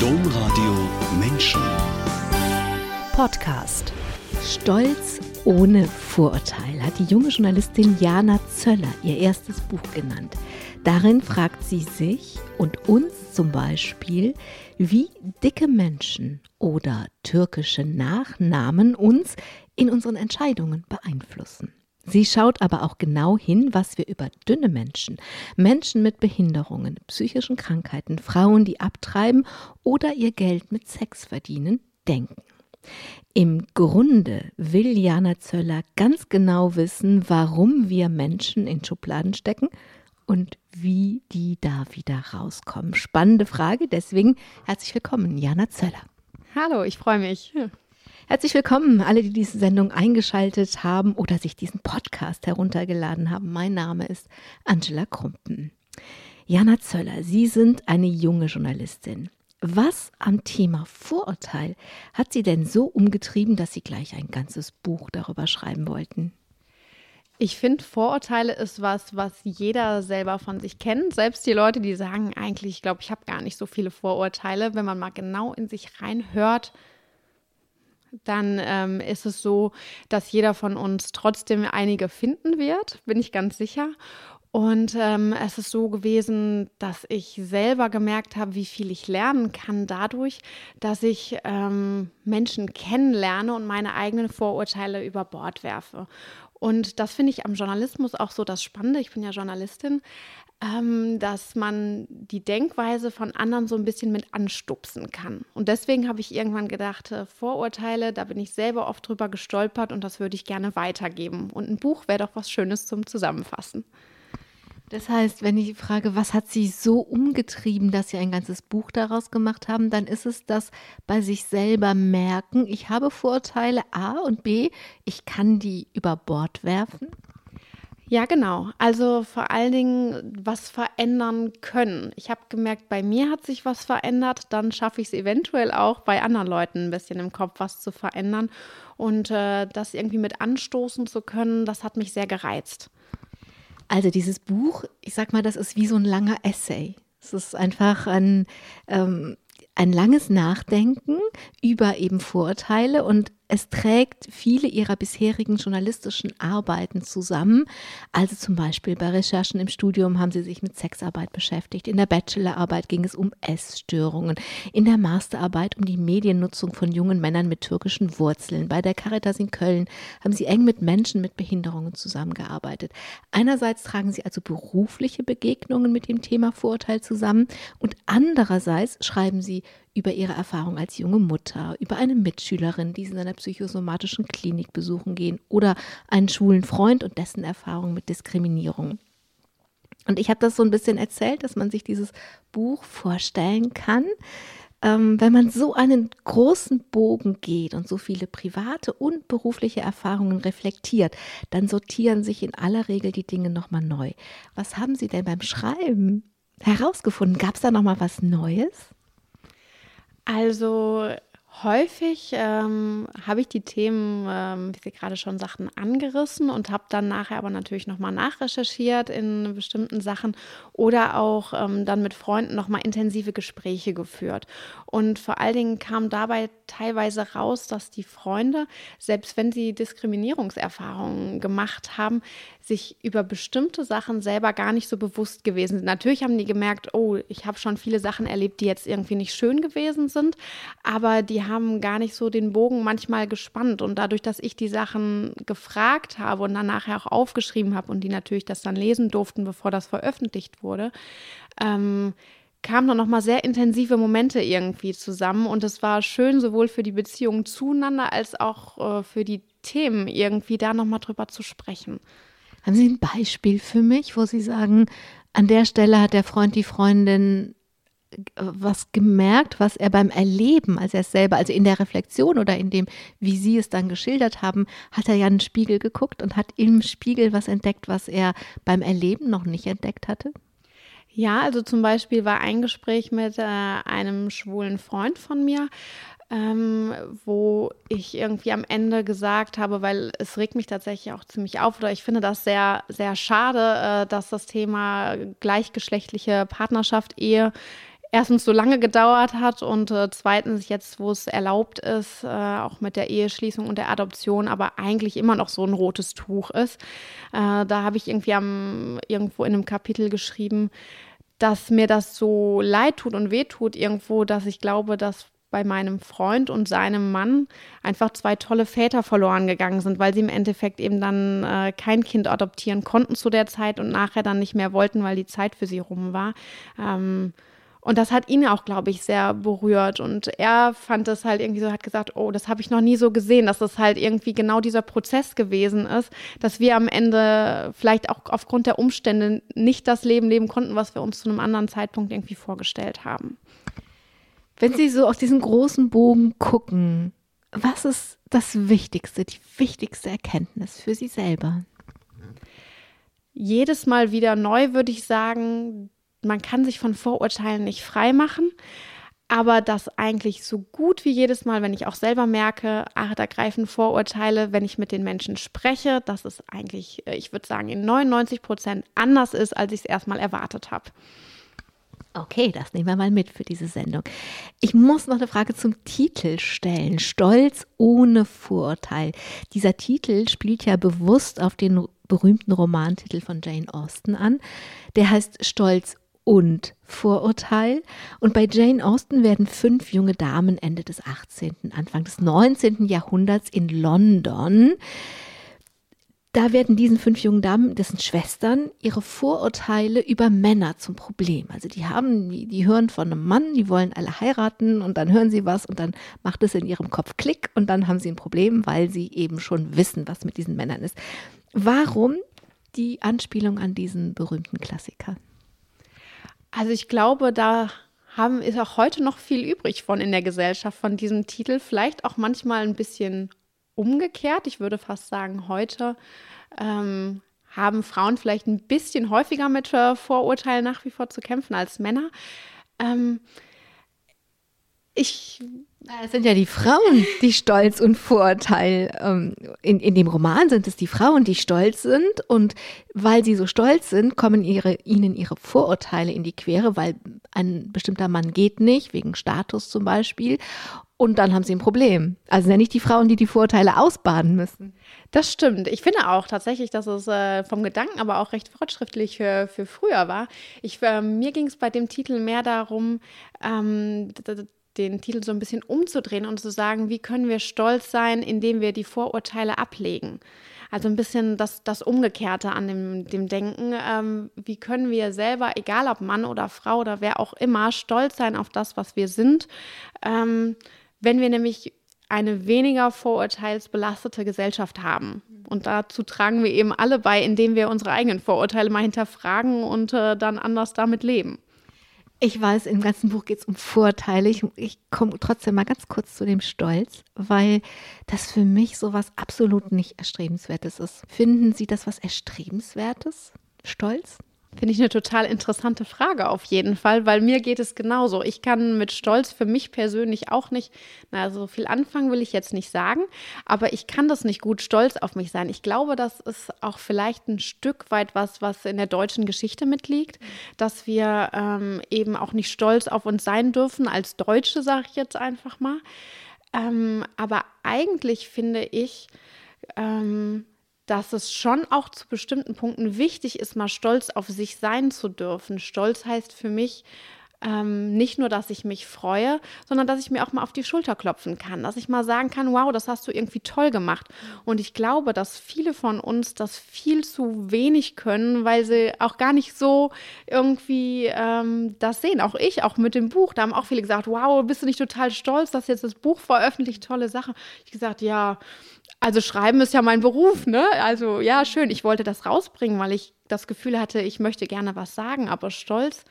Domradio Menschen. Podcast. Stolz ohne Vorurteil hat die junge Journalistin Jana Zöller ihr erstes Buch genannt. Darin fragt sie sich und uns zum Beispiel, wie dicke Menschen oder türkische Nachnamen uns in unseren Entscheidungen beeinflussen. Sie schaut aber auch genau hin, was wir über dünne Menschen, Menschen mit Behinderungen, psychischen Krankheiten, Frauen, die abtreiben oder ihr Geld mit Sex verdienen, denken. Im Grunde will Jana Zöller ganz genau wissen, warum wir Menschen in Schubladen stecken und wie die da wieder rauskommen. Spannende Frage, deswegen herzlich willkommen, Jana Zöller. Hallo, ich freue mich. Herzlich willkommen, alle, die diese Sendung eingeschaltet haben oder sich diesen Podcast heruntergeladen haben. Mein Name ist Angela Krumpen. Jana Zöller, Sie sind eine junge Journalistin. Was am Thema Vorurteil hat Sie denn so umgetrieben, dass Sie gleich ein ganzes Buch darüber schreiben wollten? Ich finde, Vorurteile ist was, was jeder selber von sich kennt. Selbst die Leute, die sagen, eigentlich, ich glaube, ich habe gar nicht so viele Vorurteile. Wenn man mal genau in sich reinhört, dann ähm, ist es so, dass jeder von uns trotzdem einige finden wird, bin ich ganz sicher. Und ähm, es ist so gewesen, dass ich selber gemerkt habe, wie viel ich lernen kann dadurch, dass ich ähm, Menschen kennenlerne und meine eigenen Vorurteile über Bord werfe. Und das finde ich am Journalismus auch so das Spannende. Ich bin ja Journalistin, ähm, dass man die Denkweise von anderen so ein bisschen mit anstupsen kann. Und deswegen habe ich irgendwann gedacht, äh, Vorurteile, da bin ich selber oft drüber gestolpert und das würde ich gerne weitergeben. Und ein Buch wäre doch was Schönes zum Zusammenfassen. Das heißt, wenn ich frage, was hat Sie so umgetrieben, dass Sie ein ganzes Buch daraus gemacht haben, dann ist es das bei sich selber merken, ich habe Vorurteile A und B, ich kann die über Bord werfen. Ja, genau. Also vor allen Dingen was verändern können. Ich habe gemerkt, bei mir hat sich was verändert, dann schaffe ich es eventuell auch bei anderen Leuten ein bisschen im Kopf was zu verändern. Und äh, das irgendwie mit anstoßen zu können, das hat mich sehr gereizt. Also dieses Buch, ich sag mal, das ist wie so ein langer Essay. Es ist einfach ein, ähm, ein langes Nachdenken über eben Vorurteile und es trägt viele ihrer bisherigen journalistischen Arbeiten zusammen. Also zum Beispiel bei Recherchen im Studium haben sie sich mit Sexarbeit beschäftigt. In der Bachelorarbeit ging es um Essstörungen. In der Masterarbeit um die Mediennutzung von jungen Männern mit türkischen Wurzeln. Bei der Caritas in Köln haben sie eng mit Menschen mit Behinderungen zusammengearbeitet. Einerseits tragen sie also berufliche Begegnungen mit dem Thema Vorurteil zusammen und andererseits schreiben sie über ihre Erfahrung als junge Mutter, über eine Mitschülerin, die sie in einer psychosomatischen Klinik besuchen gehen oder einen schwulen Freund und dessen Erfahrung mit Diskriminierung. Und ich habe das so ein bisschen erzählt, dass man sich dieses Buch vorstellen kann. Ähm, wenn man so einen großen Bogen geht und so viele private und berufliche Erfahrungen reflektiert, dann sortieren sich in aller Regel die Dinge nochmal neu. Was haben Sie denn beim Schreiben herausgefunden? Gab es da nochmal was Neues? Also häufig ähm, habe ich die Themen, ähm, wie Sie gerade schon sagten, angerissen und habe dann nachher aber natürlich nochmal nachrecherchiert in bestimmten Sachen oder auch ähm, dann mit Freunden nochmal intensive Gespräche geführt. Und vor allen Dingen kam dabei teilweise raus, dass die Freunde, selbst wenn sie Diskriminierungserfahrungen gemacht haben, sich über bestimmte Sachen selber gar nicht so bewusst gewesen sind. Natürlich haben die gemerkt, oh, ich habe schon viele Sachen erlebt, die jetzt irgendwie nicht schön gewesen sind, aber die haben gar nicht so den Bogen manchmal gespannt. Und dadurch, dass ich die Sachen gefragt habe und dann nachher auch aufgeschrieben habe und die natürlich das dann lesen durften, bevor das veröffentlicht wurde, ähm, kamen dann nochmal sehr intensive Momente irgendwie zusammen. Und es war schön, sowohl für die Beziehung zueinander als auch äh, für die Themen irgendwie da nochmal drüber zu sprechen. Haben Sie ein Beispiel für mich, wo Sie sagen, an der Stelle hat der Freund die Freundin was gemerkt, was er beim Erleben, als er es selber, also in der Reflexion oder in dem, wie Sie es dann geschildert haben, hat er ja einen Spiegel geguckt und hat im Spiegel was entdeckt, was er beim Erleben noch nicht entdeckt hatte? Ja, also zum Beispiel war ein Gespräch mit äh, einem schwulen Freund von mir, ähm, wo ich irgendwie am Ende gesagt habe, weil es regt mich tatsächlich auch ziemlich auf oder ich finde das sehr, sehr schade, äh, dass das Thema gleichgeschlechtliche Partnerschaft, Ehe erstens so lange gedauert hat und äh, zweitens jetzt, wo es erlaubt ist, äh, auch mit der Eheschließung und der Adoption, aber eigentlich immer noch so ein rotes Tuch ist. Äh, da habe ich irgendwie am, irgendwo in einem Kapitel geschrieben, dass mir das so leid tut und wehtut irgendwo, dass ich glaube, dass bei meinem Freund und seinem Mann einfach zwei tolle Väter verloren gegangen sind, weil sie im Endeffekt eben dann äh, kein Kind adoptieren konnten zu der Zeit und nachher dann nicht mehr wollten, weil die Zeit für sie rum war. Ähm, und das hat ihn auch, glaube ich, sehr berührt. Und er fand es halt irgendwie so, hat gesagt, oh, das habe ich noch nie so gesehen, dass es halt irgendwie genau dieser Prozess gewesen ist, dass wir am Ende vielleicht auch aufgrund der Umstände nicht das Leben leben konnten, was wir uns zu einem anderen Zeitpunkt irgendwie vorgestellt haben. Wenn Sie so auf diesen großen Bogen gucken, was ist das Wichtigste, die wichtigste Erkenntnis für Sie selber? Jedes Mal wieder neu würde ich sagen, man kann sich von Vorurteilen nicht frei machen, aber das eigentlich so gut wie jedes Mal, wenn ich auch selber merke, ach, da greifen Vorurteile, wenn ich mit den Menschen spreche, dass es eigentlich, äh, ich würde sagen, in 99 Prozent anders ist, als ich es erstmal erwartet habe. Okay, das nehmen wir mal mit für diese Sendung. Ich muss noch eine Frage zum Titel stellen. Stolz ohne Vorurteil. Dieser Titel spielt ja bewusst auf den berühmten Romantitel von Jane Austen an. Der heißt Stolz und Vorurteil. Und bei Jane Austen werden fünf junge Damen Ende des 18., Anfang des 19. Jahrhunderts in London da werden diesen fünf jungen Damen, dessen Schwestern, ihre Vorurteile über Männer zum Problem. Also die haben, die hören von einem Mann, die wollen alle heiraten und dann hören sie was und dann macht es in ihrem Kopf Klick und dann haben sie ein Problem, weil sie eben schon wissen, was mit diesen Männern ist. Warum die Anspielung an diesen berühmten Klassiker? Also ich glaube, da haben, ist auch heute noch viel übrig von in der Gesellschaft, von diesem Titel. Vielleicht auch manchmal ein bisschen umgekehrt. Ich würde fast sagen, heute ähm, haben Frauen vielleicht ein bisschen häufiger mit äh, Vorurteilen nach wie vor zu kämpfen als Männer. Ähm, ich es sind ja die Frauen, die Stolz und Vorurteil. Ähm, in, in dem Roman sind es die Frauen, die stolz sind. Und weil sie so stolz sind, kommen ihre, ihnen ihre Vorurteile in die Quere, weil ein bestimmter Mann geht nicht, wegen Status zum Beispiel. Und dann haben sie ein Problem. Also sind ja nicht die Frauen, die die Vorurteile ausbaden müssen. Das stimmt. Ich finde auch tatsächlich, dass es äh, vom Gedanken aber auch recht fortschrittlich für, für früher war. Ich, äh, mir ging es bei dem Titel mehr darum, ähm, den Titel so ein bisschen umzudrehen und zu sagen, wie können wir stolz sein, indem wir die Vorurteile ablegen. Also ein bisschen das, das Umgekehrte an dem, dem Denken. Ähm, wie können wir selber, egal ob Mann oder Frau oder wer auch immer, stolz sein auf das, was wir sind. Ähm, wenn wir nämlich eine weniger vorurteilsbelastete Gesellschaft haben. Und dazu tragen wir eben alle bei, indem wir unsere eigenen Vorurteile mal hinterfragen und äh, dann anders damit leben. Ich weiß, im ganzen Buch geht es um Vorteile. Ich, ich komme trotzdem mal ganz kurz zu dem Stolz, weil das für mich so was absolut nicht Erstrebenswertes ist. Finden Sie das was Erstrebenswertes? Stolz? Finde ich eine total interessante Frage auf jeden Fall, weil mir geht es genauso. Ich kann mit Stolz für mich persönlich auch nicht, na, so viel anfangen will ich jetzt nicht sagen, aber ich kann das nicht gut stolz auf mich sein. Ich glaube, das ist auch vielleicht ein Stück weit was, was in der deutschen Geschichte mitliegt, dass wir ähm, eben auch nicht stolz auf uns sein dürfen als Deutsche, sage ich jetzt einfach mal. Ähm, aber eigentlich finde ich, ähm, dass es schon auch zu bestimmten Punkten wichtig ist, mal stolz auf sich sein zu dürfen. Stolz heißt für mich ähm, nicht nur, dass ich mich freue, sondern dass ich mir auch mal auf die Schulter klopfen kann, dass ich mal sagen kann, wow, das hast du irgendwie toll gemacht. Und ich glaube, dass viele von uns das viel zu wenig können, weil sie auch gar nicht so irgendwie ähm, das sehen. Auch ich, auch mit dem Buch, da haben auch viele gesagt, wow, bist du nicht total stolz, dass jetzt das Buch veröffentlicht, tolle Sache. Ich gesagt, ja, also schreiben ist ja mein Beruf, ne? Also ja, schön. Ich wollte das rausbringen, weil ich das Gefühl hatte, ich möchte gerne was sagen, aber stolz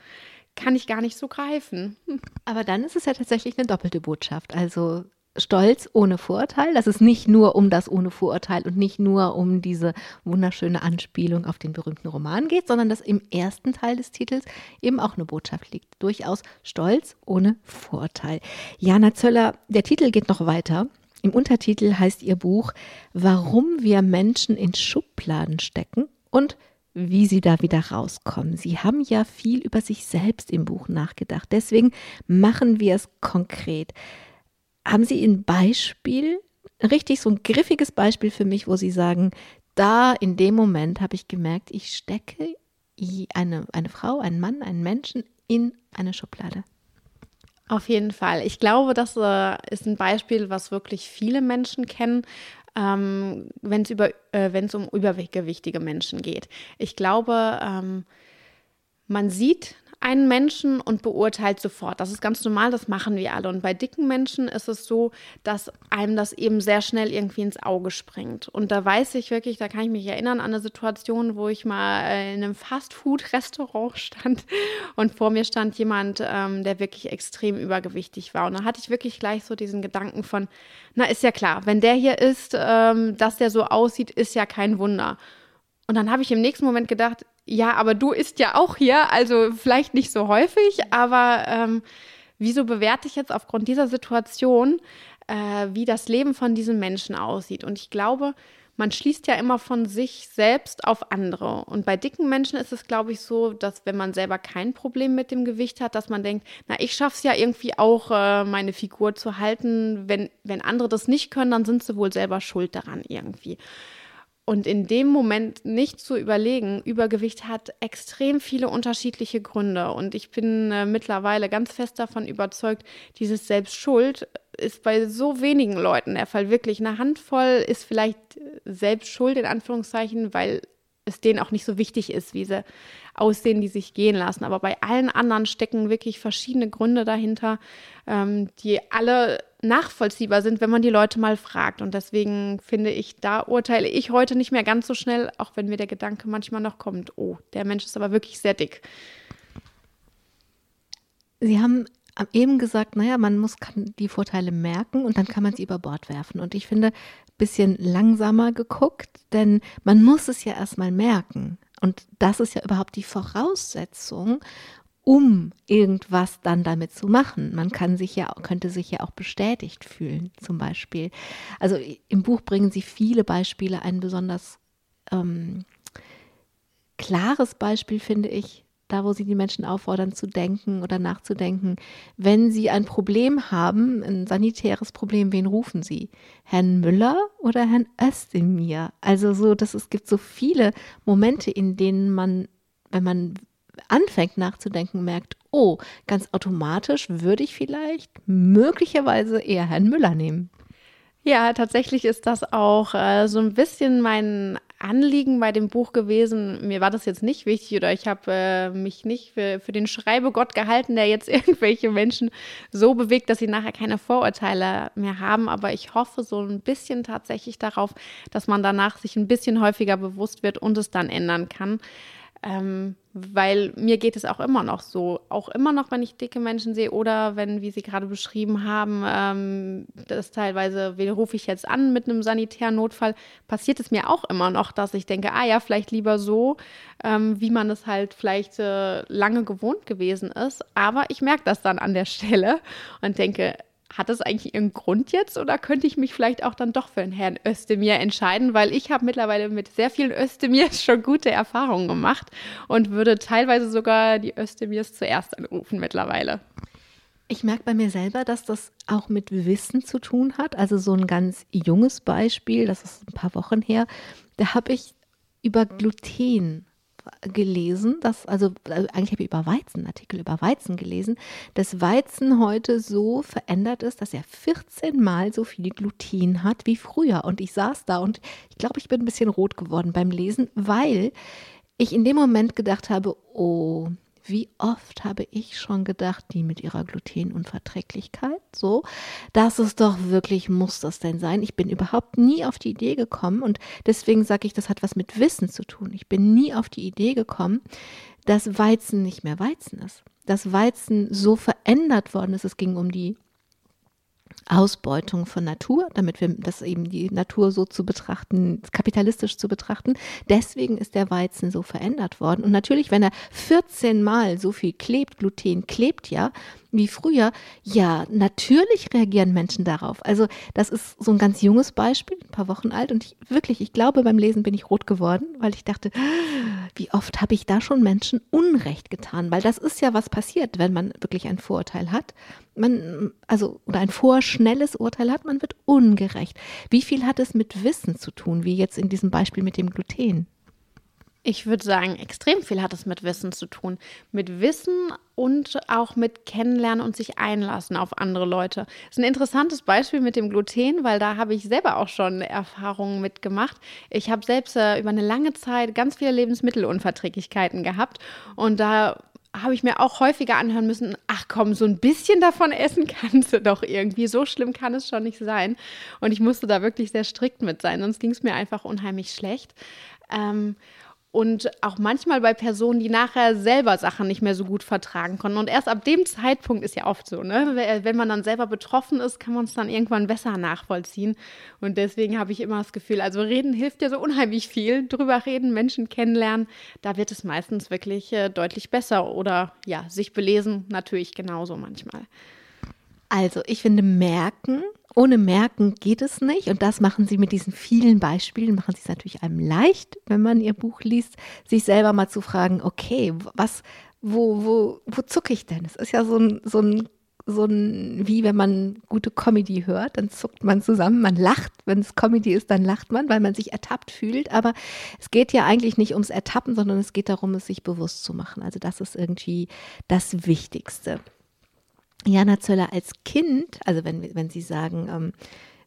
kann ich gar nicht so greifen. Aber dann ist es ja tatsächlich eine doppelte Botschaft. Also Stolz ohne Vorurteil, dass es nicht nur um das ohne Vorurteil und nicht nur um diese wunderschöne Anspielung auf den berühmten Roman geht, sondern dass im ersten Teil des Titels eben auch eine Botschaft liegt. Durchaus Stolz ohne Vorurteil. Jana Zöller, der Titel geht noch weiter. Im Untertitel heißt ihr Buch Warum wir Menschen in Schubladen stecken und wie sie da wieder rauskommen. Sie haben ja viel über sich selbst im Buch nachgedacht. Deswegen machen wir es konkret. Haben Sie ein Beispiel, richtig so ein griffiges Beispiel für mich, wo Sie sagen, da in dem Moment habe ich gemerkt, ich stecke eine, eine Frau, einen Mann, einen Menschen in eine Schublade. Auf jeden Fall. Ich glaube, das äh, ist ein Beispiel, was wirklich viele Menschen kennen, ähm, wenn es äh, um übergewichtige Menschen geht. Ich glaube, ähm, man sieht einen Menschen und beurteilt sofort. Das ist ganz normal, das machen wir alle. Und bei dicken Menschen ist es so, dass einem das eben sehr schnell irgendwie ins Auge springt. Und da weiß ich wirklich, da kann ich mich erinnern an eine Situation, wo ich mal in einem Fastfood-Restaurant stand und vor mir stand jemand, ähm, der wirklich extrem übergewichtig war. Und da hatte ich wirklich gleich so diesen Gedanken von, na ist ja klar, wenn der hier ist, ähm, dass der so aussieht, ist ja kein Wunder. Und dann habe ich im nächsten Moment gedacht, ja, aber du isst ja auch hier, also vielleicht nicht so häufig, aber ähm, wieso bewerte ich jetzt aufgrund dieser Situation, äh, wie das Leben von diesen Menschen aussieht? Und ich glaube, man schließt ja immer von sich selbst auf andere. Und bei dicken Menschen ist es, glaube ich, so, dass wenn man selber kein Problem mit dem Gewicht hat, dass man denkt, na, ich schaffe es ja irgendwie auch, äh, meine Figur zu halten. Wenn, wenn andere das nicht können, dann sind sie wohl selber schuld daran irgendwie. Und in dem Moment nicht zu überlegen, Übergewicht hat extrem viele unterschiedliche Gründe. Und ich bin äh, mittlerweile ganz fest davon überzeugt, dieses Selbstschuld ist bei so wenigen Leuten der Fall. Wirklich eine Handvoll ist vielleicht Selbstschuld in Anführungszeichen, weil es denen auch nicht so wichtig ist, wie sie aussehen, die sich gehen lassen. Aber bei allen anderen stecken wirklich verschiedene Gründe dahinter, ähm, die alle nachvollziehbar sind, wenn man die Leute mal fragt. Und deswegen finde ich, da urteile ich heute nicht mehr ganz so schnell, auch wenn mir der Gedanke manchmal noch kommt, oh, der Mensch ist aber wirklich sehr dick. Sie haben eben gesagt, naja, man muss die Vorteile merken und dann kann man sie über Bord werfen. Und ich finde, ein bisschen langsamer geguckt, denn man muss es ja erstmal merken. Und das ist ja überhaupt die Voraussetzung, um irgendwas dann damit zu machen. Man kann sich ja, könnte sich ja auch bestätigt fühlen, zum Beispiel. Also im Buch bringen Sie viele Beispiele. Ein besonders ähm, klares Beispiel finde ich, da wo Sie die Menschen auffordern zu denken oder nachzudenken. Wenn Sie ein Problem haben, ein sanitäres Problem, wen rufen Sie? Herrn Müller oder Herrn Özdemir? Also so, dass es gibt so viele Momente, in denen man, wenn man anfängt nachzudenken, merkt, oh, ganz automatisch würde ich vielleicht möglicherweise eher Herrn Müller nehmen. Ja, tatsächlich ist das auch äh, so ein bisschen mein Anliegen bei dem Buch gewesen. Mir war das jetzt nicht wichtig oder ich habe äh, mich nicht für, für den Schreibegott gehalten, der jetzt irgendwelche Menschen so bewegt, dass sie nachher keine Vorurteile mehr haben. Aber ich hoffe so ein bisschen tatsächlich darauf, dass man danach sich ein bisschen häufiger bewusst wird und es dann ändern kann. Ähm, weil mir geht es auch immer noch so, auch immer noch, wenn ich dicke Menschen sehe oder wenn, wie Sie gerade beschrieben haben, ähm, das teilweise, wen rufe ich jetzt an mit einem sanitären Notfall, passiert es mir auch immer noch, dass ich denke, ah ja, vielleicht lieber so, ähm, wie man es halt vielleicht äh, lange gewohnt gewesen ist. Aber ich merke das dann an der Stelle und denke, hat das eigentlich ihren Grund jetzt oder könnte ich mich vielleicht auch dann doch für den Herrn Özdemir entscheiden, weil ich habe mittlerweile mit sehr vielen Özdemirs schon gute Erfahrungen gemacht und würde teilweise sogar die Özdemirs zuerst anrufen mittlerweile. Ich merke bei mir selber, dass das auch mit Wissen zu tun hat. Also so ein ganz junges Beispiel, das ist ein paar Wochen her, da habe ich über Gluten gelesen, dass, also, also eigentlich habe ich über Weizen, Artikel über Weizen gelesen, dass Weizen heute so verändert ist, dass er 14 Mal so viel Gluten hat wie früher. Und ich saß da und ich glaube, ich bin ein bisschen rot geworden beim Lesen, weil ich in dem Moment gedacht habe, oh, wie oft habe ich schon gedacht, die mit ihrer Glutenunverträglichkeit, so, das ist doch wirklich, muss das denn sein? Ich bin überhaupt nie auf die Idee gekommen und deswegen sage ich, das hat was mit Wissen zu tun. Ich bin nie auf die Idee gekommen, dass Weizen nicht mehr Weizen ist. Dass Weizen so verändert worden ist. Es ging um die Ausbeutung von Natur, damit wir das eben die Natur so zu betrachten, kapitalistisch zu betrachten. Deswegen ist der Weizen so verändert worden. Und natürlich, wenn er 14 Mal so viel klebt, Gluten klebt ja, wie früher, ja, natürlich reagieren Menschen darauf. Also das ist so ein ganz junges Beispiel, ein paar Wochen alt. Und ich, wirklich, ich glaube, beim Lesen bin ich rot geworden, weil ich dachte, wie oft habe ich da schon Menschen Unrecht getan? Weil das ist ja was passiert, wenn man wirklich ein Vorurteil hat. Man, also, oder ein vorschnelles Urteil hat, man wird ungerecht. Wie viel hat es mit Wissen zu tun, wie jetzt in diesem Beispiel mit dem Gluten? Ich würde sagen, extrem viel hat es mit Wissen zu tun. Mit Wissen und auch mit Kennenlernen und sich einlassen auf andere Leute. Das ist ein interessantes Beispiel mit dem Gluten, weil da habe ich selber auch schon Erfahrungen mitgemacht. Ich habe selbst äh, über eine lange Zeit ganz viele Lebensmittelunverträglichkeiten gehabt und da habe ich mir auch häufiger anhören müssen, ach komm, so ein bisschen davon essen kannst du doch irgendwie. So schlimm kann es schon nicht sein. Und ich musste da wirklich sehr strikt mit sein, sonst ging es mir einfach unheimlich schlecht. Ähm, und auch manchmal bei Personen, die nachher selber Sachen nicht mehr so gut vertragen konnten. Und erst ab dem Zeitpunkt ist ja oft so, ne? Wenn man dann selber betroffen ist, kann man es dann irgendwann besser nachvollziehen. Und deswegen habe ich immer das Gefühl, also reden hilft ja so unheimlich viel. Drüber reden, Menschen kennenlernen, da wird es meistens wirklich äh, deutlich besser. Oder ja, sich belesen natürlich genauso manchmal. Also, ich finde, merken ohne Merken geht es nicht. Und das machen sie mit diesen vielen Beispielen, machen sie es natürlich einem leicht, wenn man ihr Buch liest, sich selber mal zu fragen, okay, was, wo, wo, wo zucke ich denn? Es ist ja so ein, so ein so ein, wie wenn man gute Comedy hört, dann zuckt man zusammen, man lacht. Wenn es Comedy ist, dann lacht man, weil man sich ertappt fühlt. Aber es geht ja eigentlich nicht ums Ertappen, sondern es geht darum, es sich bewusst zu machen. Also das ist irgendwie das Wichtigste. Jana Zöller als Kind, also wenn, wenn Sie sagen, ähm,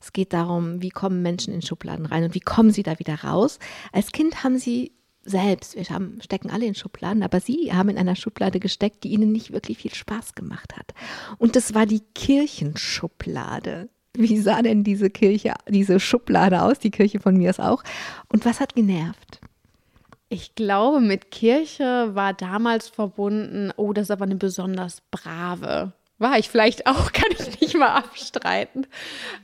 es geht darum, wie kommen Menschen in Schubladen rein und wie kommen sie da wieder raus. Als Kind haben Sie selbst, wir haben, stecken alle in Schubladen, aber Sie haben in einer Schublade gesteckt, die Ihnen nicht wirklich viel Spaß gemacht hat. Und das war die Kirchenschublade. Wie sah denn diese Kirche, diese Schublade aus? Die Kirche von mir ist auch. Und was hat genervt? Ich glaube, mit Kirche war damals verbunden, oh, das ist aber eine besonders brave war ich vielleicht auch, kann ich nicht mal abstreiten.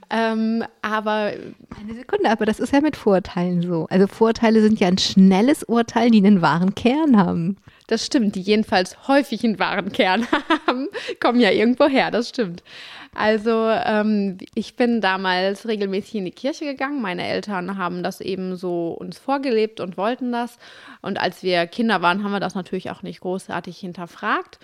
Ähm, aber. Eine Sekunde, aber das ist ja mit Vorurteilen so. Also Vorurteile sind ja ein schnelles Urteil, die einen wahren Kern haben. Das stimmt, die jedenfalls häufig einen wahren Kern haben, kommen ja irgendwo her, das stimmt. Also ähm, ich bin damals regelmäßig in die Kirche gegangen. Meine Eltern haben das eben so uns vorgelebt und wollten das. Und als wir Kinder waren, haben wir das natürlich auch nicht großartig hinterfragt.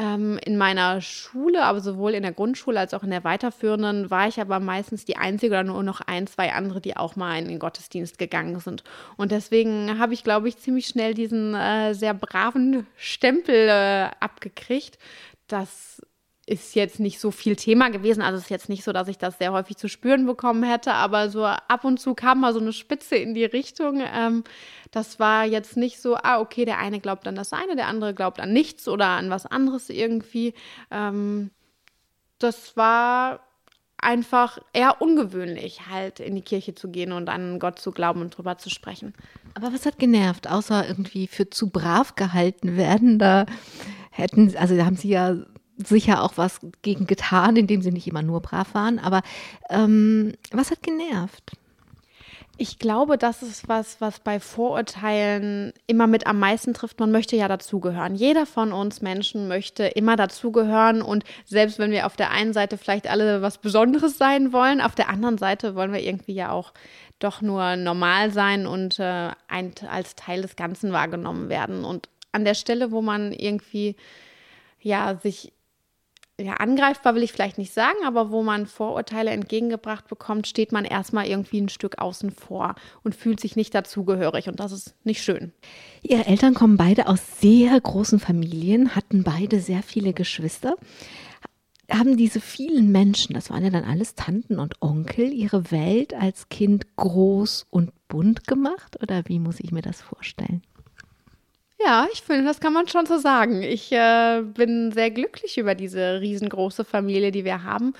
Ähm, in meiner Schule, aber sowohl in der Grundschule als auch in der weiterführenden, war ich aber meistens die Einzige oder nur noch ein, zwei andere, die auch mal in den Gottesdienst gegangen sind. Und deswegen habe ich, glaube ich, ziemlich schnell diesen äh, sehr braven Stempel äh, abgekriegt, dass ist jetzt nicht so viel Thema gewesen. Also es ist jetzt nicht so, dass ich das sehr häufig zu spüren bekommen hätte, aber so ab und zu kam mal so eine Spitze in die Richtung. Ähm, das war jetzt nicht so, ah, okay, der eine glaubt an das eine, der andere glaubt an nichts oder an was anderes irgendwie. Ähm, das war einfach eher ungewöhnlich, halt in die Kirche zu gehen und an Gott zu glauben und drüber zu sprechen. Aber was hat genervt, außer irgendwie für zu brav gehalten werden? Da hätten, also da haben sie ja sicher auch was gegen getan, indem sie nicht immer nur brav waren. Aber ähm, was hat genervt? Ich glaube, das ist was, was bei Vorurteilen immer mit am meisten trifft. Man möchte ja dazugehören. Jeder von uns Menschen möchte immer dazugehören. Und selbst wenn wir auf der einen Seite vielleicht alle was Besonderes sein wollen, auf der anderen Seite wollen wir irgendwie ja auch doch nur normal sein und äh, ein, als Teil des Ganzen wahrgenommen werden. Und an der Stelle, wo man irgendwie ja sich ja, angreifbar will ich vielleicht nicht sagen, aber wo man Vorurteile entgegengebracht bekommt, steht man erstmal irgendwie ein Stück außen vor und fühlt sich nicht dazugehörig und das ist nicht schön. Ihre Eltern kommen beide aus sehr großen Familien, hatten beide sehr viele Geschwister. Haben diese vielen Menschen, das waren ja dann alles Tanten und Onkel, ihre Welt als Kind groß und bunt gemacht oder wie muss ich mir das vorstellen? Ja, ich finde, das kann man schon so sagen. Ich äh, bin sehr glücklich über diese riesengroße Familie, die wir haben.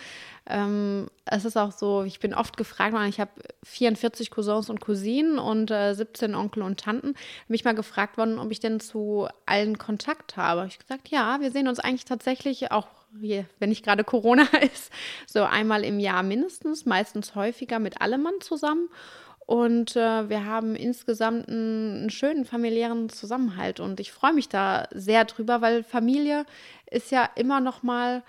Ähm, es ist auch so, ich bin oft gefragt worden, ich habe 44 Cousins und Cousinen und äh, 17 Onkel und Tanten. Mich mal gefragt worden, ob ich denn zu allen Kontakt habe. Ich gesagt, ja, wir sehen uns eigentlich tatsächlich auch, wenn nicht gerade Corona ist, so einmal im Jahr mindestens, meistens häufiger mit allem Mann zusammen. Und äh, wir haben insgesamt einen, einen, schönen familiären Zusammenhalt. Und ich freue mich da sehr drüber, weil Familie ist ja immer noch mal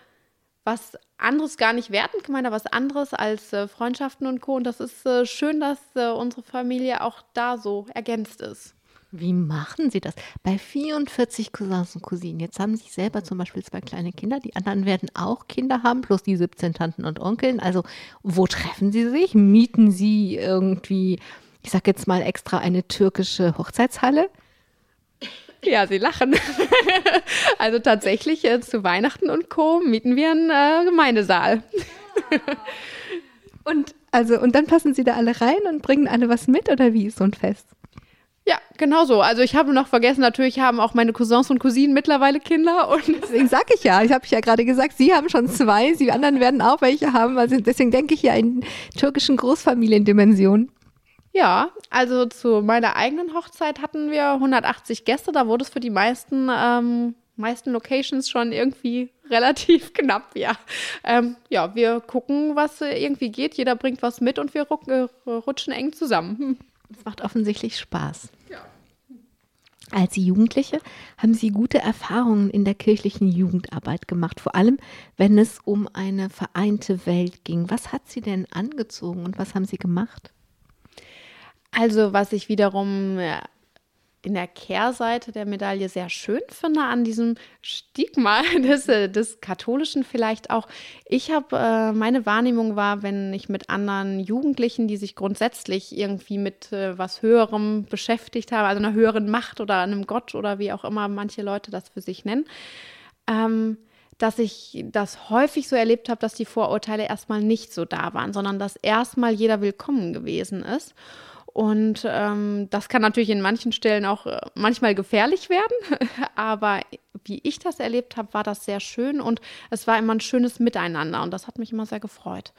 was anderes, gar nicht wertend gemeint, aber was anderes als äh, Freundschaften und Co. Und das ist äh, schön, dass äh, unsere Familie auch da so ergänzt ist. Wie machen Sie das? Bei 44 Cousins und Cousinen. Jetzt haben Sie selber zum Beispiel zwei kleine Kinder. Die anderen werden auch Kinder haben, plus die 17 Tanten und Onkeln. Also, wo treffen Sie sich? Mieten Sie irgendwie, ich sag jetzt mal extra eine türkische Hochzeitshalle? Ja, Sie lachen. also tatsächlich äh, zu Weihnachten und Co. mieten wir einen äh, Gemeindesaal. und also und dann passen Sie da alle rein und bringen alle was mit oder wie ist so ein Fest? Ja, genau so. Also ich habe noch vergessen, natürlich haben auch meine Cousins und Cousinen mittlerweile Kinder. Und deswegen sage ich ja, ich habe ja gerade gesagt, Sie haben schon zwei, Sie anderen werden auch welche haben. Also deswegen denke ich ja in türkischen Großfamiliendimensionen. Ja, also zu meiner eigenen Hochzeit hatten wir 180 Gäste. Da wurde es für die meisten, ähm, meisten Locations schon irgendwie relativ knapp, ja. Ähm, ja, wir gucken, was irgendwie geht. Jeder bringt was mit und wir rutschen eng zusammen. Es macht offensichtlich Spaß. Als Jugendliche haben Sie gute Erfahrungen in der kirchlichen Jugendarbeit gemacht, vor allem wenn es um eine vereinte Welt ging. Was hat Sie denn angezogen und was haben Sie gemacht? Also, was ich wiederum in der Kehrseite der Medaille sehr schön finde an diesem Stigma des, äh, des Katholischen vielleicht auch. Ich habe, äh, meine Wahrnehmung war, wenn ich mit anderen Jugendlichen, die sich grundsätzlich irgendwie mit äh, was Höherem beschäftigt haben, also einer höheren Macht oder einem Gott oder wie auch immer manche Leute das für sich nennen, ähm, dass ich das häufig so erlebt habe, dass die Vorurteile erstmal nicht so da waren, sondern dass erstmal jeder willkommen gewesen ist. Und ähm, das kann natürlich in manchen Stellen auch äh, manchmal gefährlich werden. Aber wie ich das erlebt habe, war das sehr schön und es war immer ein schönes Miteinander und das hat mich immer sehr gefreut.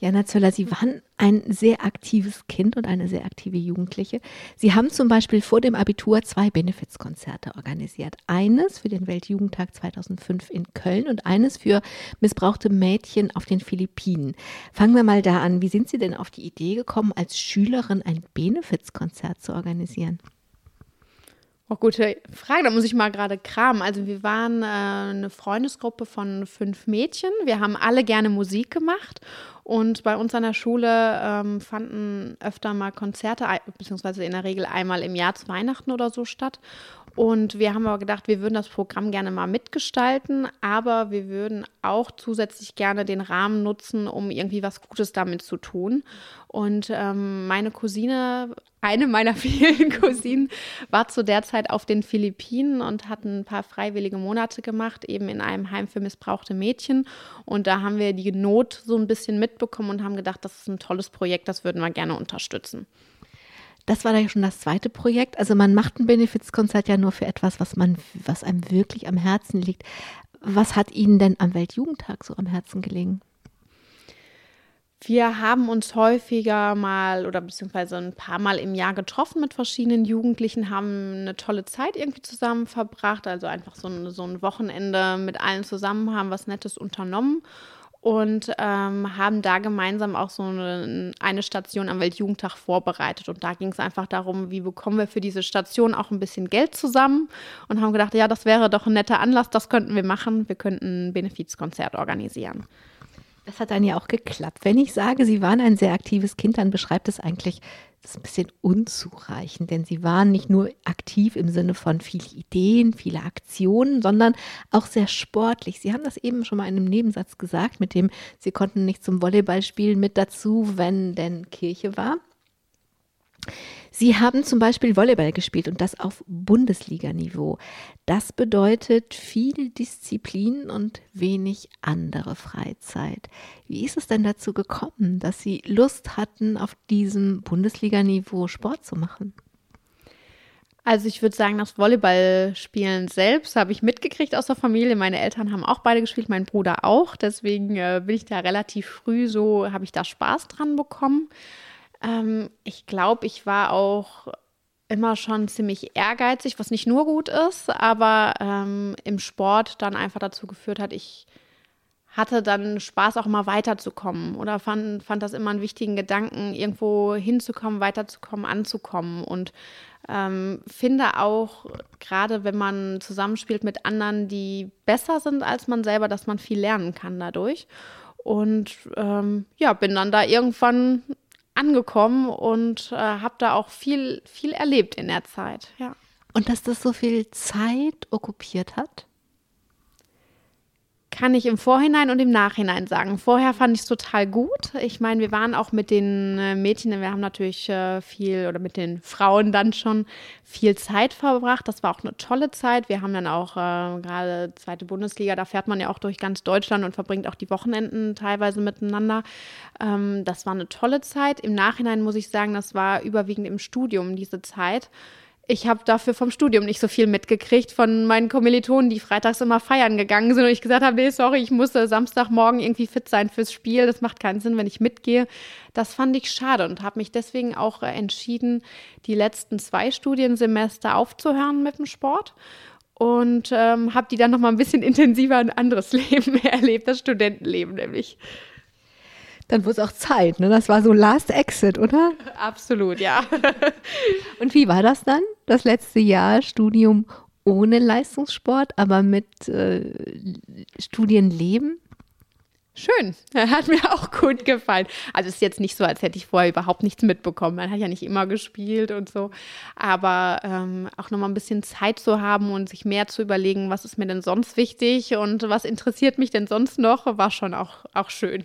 Jana Zöller, Sie waren ein sehr aktives Kind und eine sehr aktive Jugendliche. Sie haben zum Beispiel vor dem Abitur zwei Benefizkonzerte organisiert. Eines für den Weltjugendtag 2005 in Köln und eines für missbrauchte Mädchen auf den Philippinen. Fangen wir mal da an. Wie sind Sie denn auf die Idee gekommen, als Schülerin ein Benefizkonzert zu organisieren? Oh, gute Frage, da muss ich mal gerade kramen. Also wir waren äh, eine Freundesgruppe von fünf Mädchen. Wir haben alle gerne Musik gemacht und bei uns an der Schule ähm, fanden öfter mal Konzerte, beziehungsweise in der Regel einmal im Jahr zu Weihnachten oder so statt. Und wir haben aber gedacht, wir würden das Programm gerne mal mitgestalten, aber wir würden auch zusätzlich gerne den Rahmen nutzen, um irgendwie was Gutes damit zu tun. Und ähm, meine Cousine, eine meiner vielen Cousinen, war zu der Zeit auf den Philippinen und hat ein paar freiwillige Monate gemacht, eben in einem Heim für missbrauchte Mädchen. Und da haben wir die Not so ein bisschen mitbekommen und haben gedacht, das ist ein tolles Projekt, das würden wir gerne unterstützen. Das war ja schon das zweite Projekt. Also man macht ein Benefizkonzert ja nur für etwas, was man, was einem wirklich am Herzen liegt. Was hat Ihnen denn am Weltjugendtag so am Herzen gelegen? Wir haben uns häufiger mal oder beziehungsweise ein paar Mal im Jahr getroffen mit verschiedenen Jugendlichen, haben eine tolle Zeit irgendwie zusammen verbracht, also einfach so ein, so ein Wochenende mit allen zusammen, haben was Nettes unternommen und ähm, haben da gemeinsam auch so eine, eine, Station am Weltjugendtag vorbereitet. Und da ging es einfach darum, wie bekommen wir für diese Station auch ein bisschen Geld zusammen und haben gedacht, ja, das wäre doch ein netter Anlass, das könnten wir machen. Wir könnten ein Benefizkonzert organisieren. Das hat dann ja auch geklappt. Wenn ich sage, Sie waren ein sehr aktives Kind, dann beschreibt es eigentlich das ein bisschen unzureichend, denn Sie waren nicht nur aktiv im Sinne von viele Ideen, viele Aktionen, sondern auch sehr sportlich. Sie haben das eben schon mal in einem Nebensatz gesagt, mit dem Sie konnten nicht zum Volleyballspielen mit dazu, wenn denn Kirche war. Sie haben zum Beispiel Volleyball gespielt und das auf Bundesliganiveau. Das bedeutet viel Disziplin und wenig andere Freizeit. Wie ist es denn dazu gekommen, dass Sie Lust hatten, auf diesem Bundesliganiveau Sport zu machen? Also ich würde sagen, das Volleyballspielen selbst habe ich mitgekriegt aus der Familie. Meine Eltern haben auch beide gespielt, mein Bruder auch. Deswegen äh, bin ich da relativ früh so, habe ich da Spaß dran bekommen. Ähm, ich glaube, ich war auch immer schon ziemlich ehrgeizig, was nicht nur gut ist, aber ähm, im Sport dann einfach dazu geführt hat, ich hatte dann Spaß, auch mal weiterzukommen oder fand, fand das immer einen wichtigen Gedanken, irgendwo hinzukommen, weiterzukommen, anzukommen und ähm, finde auch, gerade wenn man zusammenspielt mit anderen, die besser sind als man selber, dass man viel lernen kann dadurch. Und ähm, ja, bin dann da irgendwann angekommen und äh, habe da auch viel, viel erlebt in der Zeit. Ja. Und dass das so viel Zeit okkupiert hat? Kann ich im Vorhinein und im Nachhinein sagen. Vorher fand ich es total gut. Ich meine, wir waren auch mit den äh, Mädchen, wir haben natürlich äh, viel oder mit den Frauen dann schon viel Zeit verbracht. Das war auch eine tolle Zeit. Wir haben dann auch äh, gerade zweite Bundesliga, da fährt man ja auch durch ganz Deutschland und verbringt auch die Wochenenden teilweise miteinander. Ähm, das war eine tolle Zeit. Im Nachhinein muss ich sagen, das war überwiegend im Studium diese Zeit ich habe dafür vom Studium nicht so viel mitgekriegt von meinen Kommilitonen, die freitags immer feiern gegangen sind und ich gesagt habe, nee, sorry, ich muss Samstagmorgen irgendwie fit sein fürs Spiel, das macht keinen Sinn, wenn ich mitgehe. Das fand ich schade und habe mich deswegen auch entschieden, die letzten zwei Studiensemester aufzuhören mit dem Sport und ähm, habe die dann noch mal ein bisschen intensiver ein anderes Leben erlebt, das Studentenleben nämlich dann wurde es auch Zeit. Ne? Das war so Last Exit, oder? Absolut, ja. Und wie war das dann? Das letzte Jahr Studium ohne Leistungssport, aber mit äh, Studienleben? Schön, hat mir auch gut gefallen. Also es ist jetzt nicht so, als hätte ich vorher überhaupt nichts mitbekommen. Man hat ja nicht immer gespielt und so. Aber ähm, auch nochmal ein bisschen Zeit zu haben und sich mehr zu überlegen, was ist mir denn sonst wichtig und was interessiert mich denn sonst noch, war schon auch, auch schön.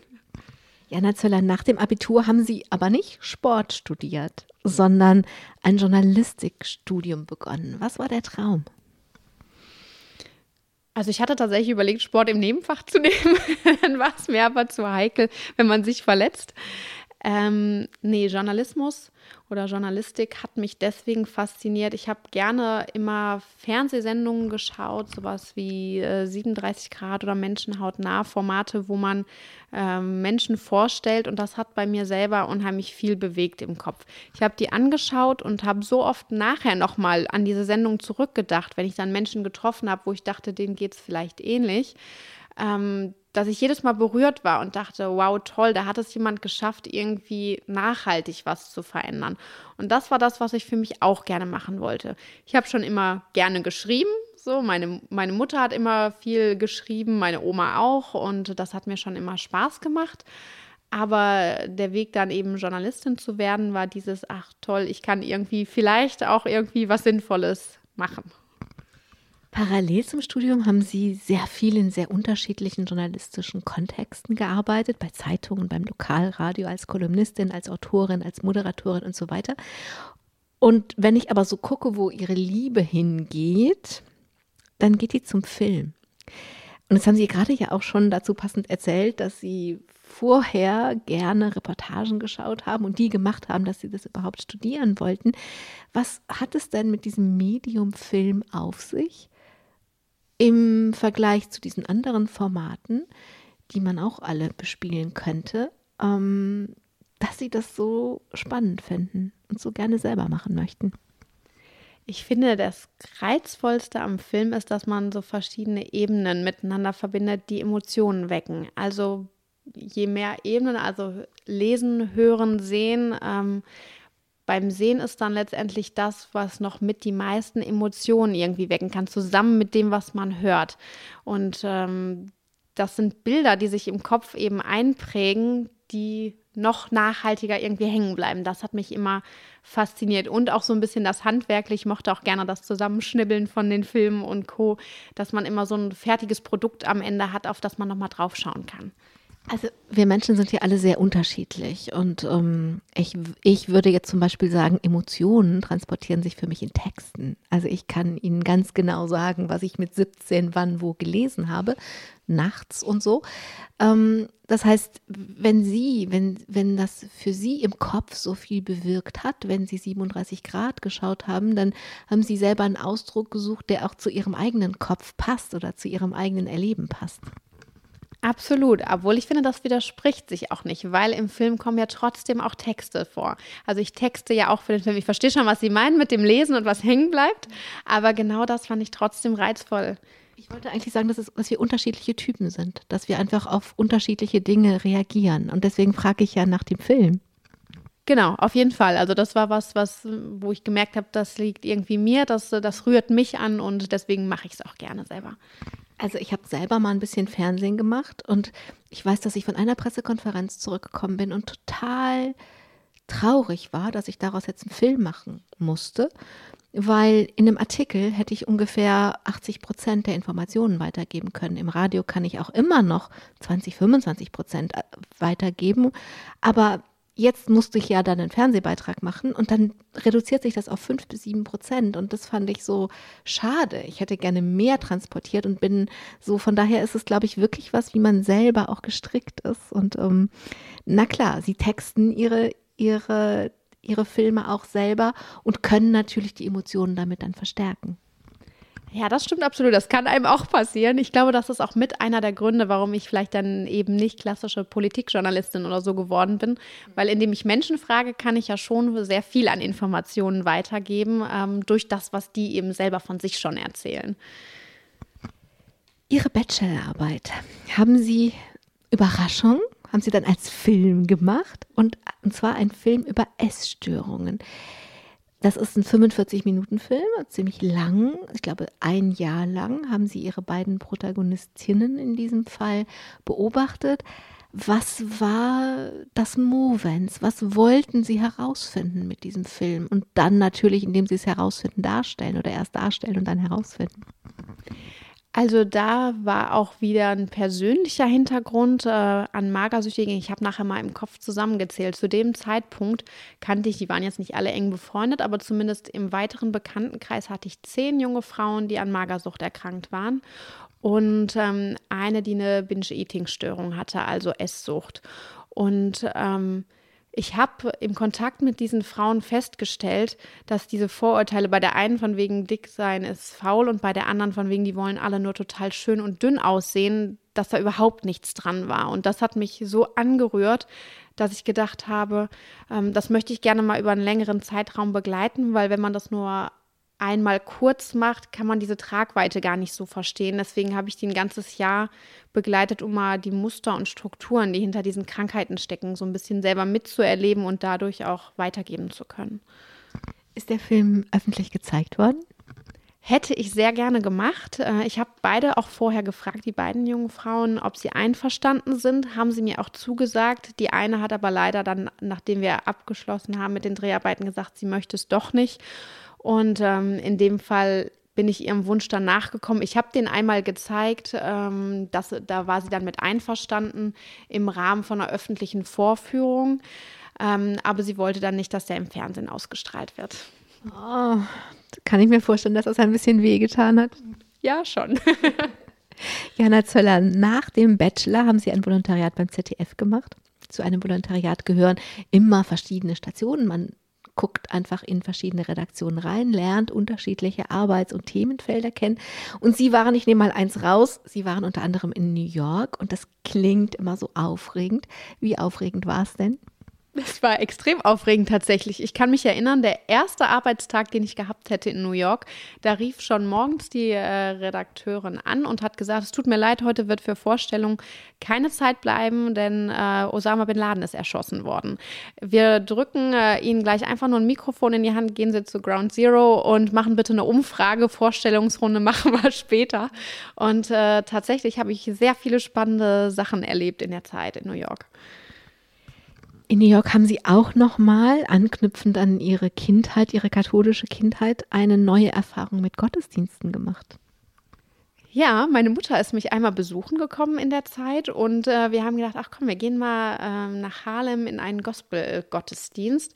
Jana Zöller, nach dem Abitur haben Sie aber nicht Sport studiert, sondern ein Journalistikstudium begonnen. Was war der Traum? Also ich hatte tatsächlich überlegt, Sport im Nebenfach zu nehmen. Dann war es mir aber zu heikel, wenn man sich verletzt. Ähm, nee, Journalismus oder Journalistik hat mich deswegen fasziniert. Ich habe gerne immer Fernsehsendungen geschaut, sowas wie äh, 37 Grad oder Menschenhautnah, Formate, wo man äh, Menschen vorstellt und das hat bei mir selber unheimlich viel bewegt im Kopf. Ich habe die angeschaut und habe so oft nachher nochmal an diese Sendung zurückgedacht, wenn ich dann Menschen getroffen habe, wo ich dachte, denen geht es vielleicht ähnlich. Ähm, dass ich jedes Mal berührt war und dachte, wow, toll, da hat es jemand geschafft, irgendwie nachhaltig was zu verändern. Und das war das, was ich für mich auch gerne machen wollte. Ich habe schon immer gerne geschrieben. So, meine, meine Mutter hat immer viel geschrieben, meine Oma auch. Und das hat mir schon immer Spaß gemacht. Aber der Weg dann eben Journalistin zu werden, war dieses, ach toll, ich kann irgendwie vielleicht auch irgendwie was Sinnvolles machen. Parallel zum Studium haben Sie sehr viel in sehr unterschiedlichen journalistischen Kontexten gearbeitet, bei Zeitungen, beim Lokalradio, als Kolumnistin, als Autorin, als Moderatorin und so weiter. Und wenn ich aber so gucke, wo Ihre Liebe hingeht, dann geht die zum Film. Und das haben Sie gerade ja auch schon dazu passend erzählt, dass Sie vorher gerne Reportagen geschaut haben und die gemacht haben, dass Sie das überhaupt studieren wollten. Was hat es denn mit diesem Medium Film auf sich? Im Vergleich zu diesen anderen Formaten, die man auch alle bespielen könnte, ähm, dass sie das so spannend finden und so gerne selber machen möchten. Ich finde, das Reizvollste am Film ist, dass man so verschiedene Ebenen miteinander verbindet, die Emotionen wecken. Also je mehr Ebenen, also lesen, hören, sehen, ähm, beim Sehen ist dann letztendlich das, was noch mit die meisten Emotionen irgendwie wecken kann, zusammen mit dem, was man hört. Und ähm, das sind Bilder, die sich im Kopf eben einprägen, die noch nachhaltiger irgendwie hängen bleiben. Das hat mich immer fasziniert. Und auch so ein bisschen das Handwerkliche. Ich mochte auch gerne das Zusammenschnibbeln von den Filmen und Co., dass man immer so ein fertiges Produkt am Ende hat, auf das man nochmal draufschauen kann. Also wir Menschen sind ja alle sehr unterschiedlich und ähm, ich, ich würde jetzt zum Beispiel sagen, Emotionen transportieren sich für mich in Texten. Also ich kann Ihnen ganz genau sagen, was ich mit 17 wann wo gelesen habe, nachts und so. Ähm, das heißt, wenn Sie, wenn, wenn das für Sie im Kopf so viel bewirkt hat, wenn Sie 37 Grad geschaut haben, dann haben Sie selber einen Ausdruck gesucht, der auch zu Ihrem eigenen Kopf passt oder zu Ihrem eigenen Erleben passt. Absolut, obwohl ich finde, das widerspricht sich auch nicht, weil im Film kommen ja trotzdem auch Texte vor. Also ich texte ja auch für den Film. Ich verstehe schon, was Sie meinen mit dem Lesen und was hängen bleibt, aber genau das fand ich trotzdem reizvoll. Ich wollte eigentlich sagen, dass, es, dass wir unterschiedliche Typen sind, dass wir einfach auf unterschiedliche Dinge reagieren. Und deswegen frage ich ja nach dem Film. Genau, auf jeden Fall. Also das war was, was, wo ich gemerkt habe, das liegt irgendwie mir, das, das rührt mich an und deswegen mache ich es auch gerne selber. Also ich habe selber mal ein bisschen Fernsehen gemacht und ich weiß, dass ich von einer Pressekonferenz zurückgekommen bin und total traurig war, dass ich daraus jetzt einen Film machen musste, weil in einem Artikel hätte ich ungefähr 80 Prozent der Informationen weitergeben können. Im Radio kann ich auch immer noch 20, 25 Prozent äh, weitergeben, aber jetzt musste ich ja dann einen Fernsehbeitrag machen und dann reduziert sich das auf fünf bis sieben Prozent und das fand ich so schade. Ich hätte gerne mehr transportiert und bin so, von daher ist es, glaube ich, wirklich was, wie man selber auch gestrickt ist und ähm, na klar, sie texten ihre, ihre ihre Filme auch selber und können natürlich die Emotionen damit dann verstärken. Ja, das stimmt absolut. Das kann einem auch passieren. Ich glaube, das ist auch mit einer der Gründe, warum ich vielleicht dann eben nicht klassische Politikjournalistin oder so geworden bin. Weil indem ich Menschen frage, kann ich ja schon sehr viel an Informationen weitergeben, ähm, durch das, was die eben selber von sich schon erzählen. Ihre Bachelorarbeit, haben Sie Überraschung haben sie dann als Film gemacht und, und zwar ein Film über Essstörungen. Das ist ein 45-Minuten-Film, ziemlich lang. Ich glaube, ein Jahr lang haben sie ihre beiden Protagonistinnen in diesem Fall beobachtet. Was war das Movens? Was wollten sie herausfinden mit diesem Film? Und dann natürlich, indem sie es herausfinden, darstellen oder erst darstellen und dann herausfinden. Also da war auch wieder ein persönlicher Hintergrund äh, an Magersüchtigen. Ich habe nachher mal im Kopf zusammengezählt. Zu dem Zeitpunkt kannte ich, die waren jetzt nicht alle eng befreundet, aber zumindest im weiteren Bekanntenkreis hatte ich zehn junge Frauen, die an Magersucht erkrankt waren. Und ähm, eine, die eine Binge-Eating-Störung hatte, also Esssucht. Und ähm, ich habe im Kontakt mit diesen Frauen festgestellt, dass diese Vorurteile bei der einen von wegen dick sein ist faul und bei der anderen von wegen, die wollen alle nur total schön und dünn aussehen, dass da überhaupt nichts dran war. Und das hat mich so angerührt, dass ich gedacht habe, ähm, das möchte ich gerne mal über einen längeren Zeitraum begleiten, weil wenn man das nur einmal kurz macht, kann man diese Tragweite gar nicht so verstehen. Deswegen habe ich die ein ganzes Jahr begleitet, um mal die Muster und Strukturen, die hinter diesen Krankheiten stecken, so ein bisschen selber mitzuerleben und dadurch auch weitergeben zu können. Ist der Film öffentlich gezeigt worden? Hätte ich sehr gerne gemacht. Äh, ich habe beide auch vorher gefragt, die beiden jungen Frauen, ob sie einverstanden sind. Haben sie mir auch zugesagt. Die eine hat aber leider dann, nachdem wir abgeschlossen haben mit den Dreharbeiten, gesagt, sie möchte es doch nicht. Und ähm, in dem Fall bin ich ihrem Wunsch dann nachgekommen. Ich habe den einmal gezeigt, ähm, dass, da war sie dann mit einverstanden im Rahmen von einer öffentlichen Vorführung. Ähm, aber sie wollte dann nicht, dass der im Fernsehen ausgestrahlt wird. Oh, kann ich mir vorstellen, dass das ein bisschen wehgetan hat? Ja, schon. Jana Zöller, nach dem Bachelor haben Sie ein Volontariat beim ZDF gemacht. Zu einem Volontariat gehören immer verschiedene Stationen. Man guckt einfach in verschiedene Redaktionen rein, lernt unterschiedliche Arbeits- und Themenfelder kennen. Und Sie waren, ich nehme mal eins raus, Sie waren unter anderem in New York und das klingt immer so aufregend. Wie aufregend war es denn? Es war extrem aufregend tatsächlich. Ich kann mich erinnern, der erste Arbeitstag, den ich gehabt hätte in New York, da rief schon morgens die äh, Redakteurin an und hat gesagt, es tut mir leid, heute wird für Vorstellung keine Zeit bleiben, denn äh, Osama bin Laden ist erschossen worden. Wir drücken äh, Ihnen gleich einfach nur ein Mikrofon in die Hand, gehen Sie zu Ground Zero und machen bitte eine Umfrage. Vorstellungsrunde machen wir später. Und äh, tatsächlich habe ich sehr viele spannende Sachen erlebt in der Zeit in New York. In New York haben Sie auch nochmal, anknüpfend an Ihre Kindheit, Ihre katholische Kindheit, eine neue Erfahrung mit Gottesdiensten gemacht. Ja, meine Mutter ist mich einmal besuchen gekommen in der Zeit und äh, wir haben gedacht, ach komm, wir gehen mal äh, nach Harlem in einen Gospel-Gottesdienst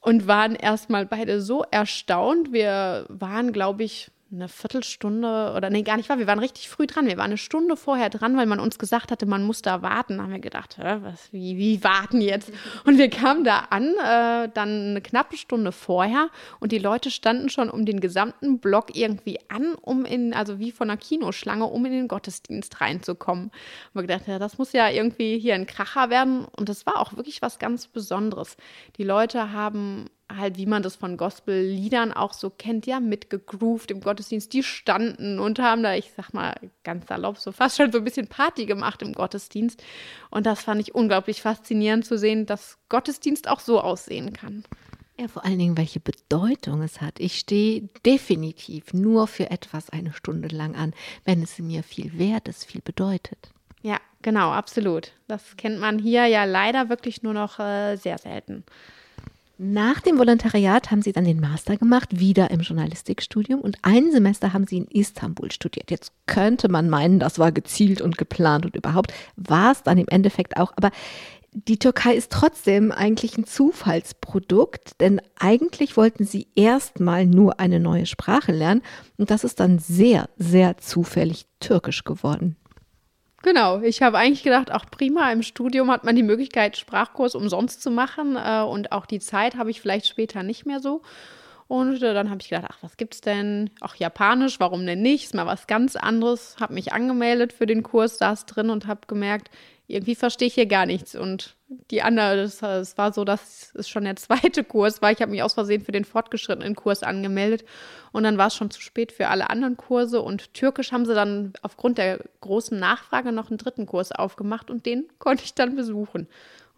und waren erstmal beide so erstaunt. Wir waren, glaube ich, eine Viertelstunde oder nee, gar nicht wahr. Wir waren richtig früh dran. Wir waren eine Stunde vorher dran, weil man uns gesagt hatte, man muss da warten. Da haben wir gedacht, Hä, was, wie, wie warten jetzt? Und wir kamen da an, äh, dann eine knappe Stunde vorher und die Leute standen schon um den gesamten Block irgendwie an, um in, also wie von einer Kinoschlange, um in den Gottesdienst reinzukommen. Und wir gedacht, ja, das muss ja irgendwie hier ein Kracher werden. Und das war auch wirklich was ganz Besonderes. Die Leute haben halt, wie man das von Gospel-Liedern auch so kennt, ja, mitgegroovt im Gottesdienst. Die standen und haben da, ich sag mal ganz salopp, so fast schon so ein bisschen Party gemacht im Gottesdienst. Und das fand ich unglaublich faszinierend zu sehen, dass Gottesdienst auch so aussehen kann. Ja, vor allen Dingen, welche Bedeutung es hat. Ich stehe definitiv nur für etwas eine Stunde lang an, wenn es mir viel wert ist, viel bedeutet. Ja, genau, absolut. Das kennt man hier ja leider wirklich nur noch äh, sehr selten. Nach dem Volontariat haben Sie dann den Master gemacht, wieder im Journalistikstudium und ein Semester haben Sie in Istanbul studiert. Jetzt könnte man meinen, das war gezielt und geplant und überhaupt war es dann im Endeffekt auch. Aber die Türkei ist trotzdem eigentlich ein Zufallsprodukt, denn eigentlich wollten Sie erstmal nur eine neue Sprache lernen und das ist dann sehr, sehr zufällig Türkisch geworden. Genau, ich habe eigentlich gedacht, auch prima, im Studium hat man die Möglichkeit, Sprachkurs umsonst zu machen äh, und auch die Zeit habe ich vielleicht später nicht mehr so. Und äh, dann habe ich gedacht, ach, was gibt's denn? Ach, Japanisch, warum denn nicht? Ist mal was ganz anderes. Habe mich angemeldet für den Kurs, saß drin und habe gemerkt, irgendwie verstehe ich hier gar nichts. Und die andere, es war so, dass es schon der zweite Kurs war. Ich habe mich aus Versehen für den fortgeschrittenen Kurs angemeldet und dann war es schon zu spät für alle anderen Kurse. Und Türkisch haben sie dann aufgrund der großen Nachfrage noch einen dritten Kurs aufgemacht und den konnte ich dann besuchen.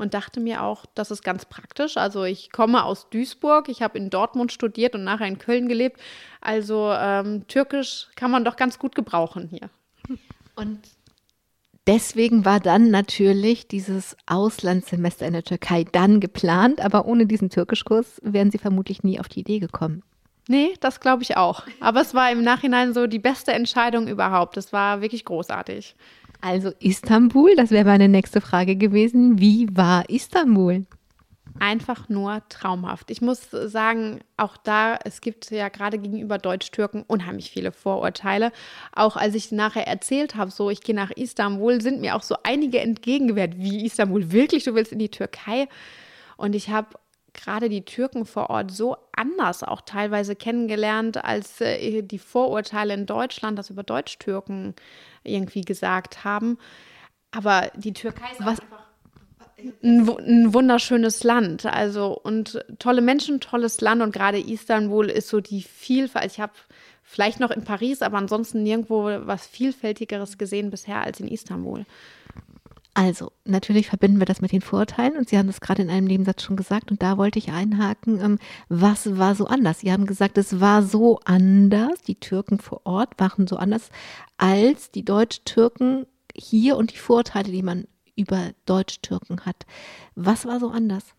Und dachte mir auch, das ist ganz praktisch. Also ich komme aus Duisburg, ich habe in Dortmund studiert und nachher in Köln gelebt. Also ähm, Türkisch kann man doch ganz gut gebrauchen hier. Und Deswegen war dann natürlich dieses Auslandssemester in der Türkei dann geplant, aber ohne diesen Türkischkurs wären Sie vermutlich nie auf die Idee gekommen. Nee, das glaube ich auch. Aber es war im Nachhinein so die beste Entscheidung überhaupt. Es war wirklich großartig. Also Istanbul, das wäre meine nächste Frage gewesen. Wie war Istanbul? Einfach nur traumhaft. Ich muss sagen, auch da, es gibt ja gerade gegenüber Deutsch-Türken unheimlich viele Vorurteile. Auch als ich nachher erzählt habe, so ich gehe nach Istanbul, sind mir auch so einige entgegengewehrt. Wie Istanbul wirklich? Du willst in die Türkei? Und ich habe gerade die Türken vor Ort so anders auch teilweise kennengelernt, als äh, die Vorurteile in Deutschland, das über Deutsch-Türken irgendwie gesagt haben. Aber die Türkei ist Was? einfach ein, ein, wunderschönes Land. Also und tolle Menschen, tolles Land und gerade Istanbul ist so die Vielfalt. Ich habe vielleicht noch in Paris, aber ansonsten nirgendwo was Vielfältigeres gesehen bisher als in Istanbul. Also, natürlich verbinden wir das mit den Vorurteilen und Sie haben das gerade in einem Nebensatz schon gesagt und da wollte ich einhaken, ähm, was war so anders? Sie haben gesagt, es war so anders, die Türken vor Ort waren so anders als die Deutsch-Türken hier und die Vorurteile, die man über Deutsch-Türken hat. Was war so anders?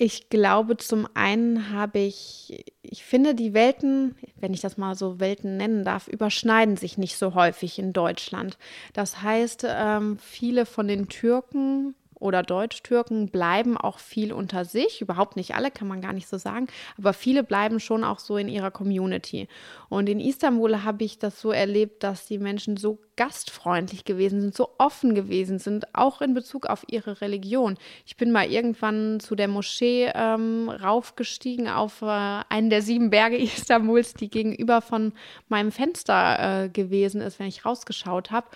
Ich glaube, zum einen habe ich, ich finde, die Welten, wenn ich das mal so Welten nennen darf, überschneiden sich nicht so häufig in Deutschland. Das heißt, ähm, viele von den Türken oder Deutsch-Türken bleiben auch viel unter sich. Überhaupt nicht alle, kann man gar nicht so sagen. Aber viele bleiben schon auch so in ihrer Community. Und in Istanbul habe ich das so erlebt, dass die Menschen so gastfreundlich gewesen sind, so offen gewesen sind, auch in Bezug auf ihre Religion. Ich bin mal irgendwann zu der Moschee ähm, raufgestiegen auf äh, einen der sieben Berge Istanbuls, die gegenüber von meinem Fenster äh, gewesen ist, wenn ich rausgeschaut habe.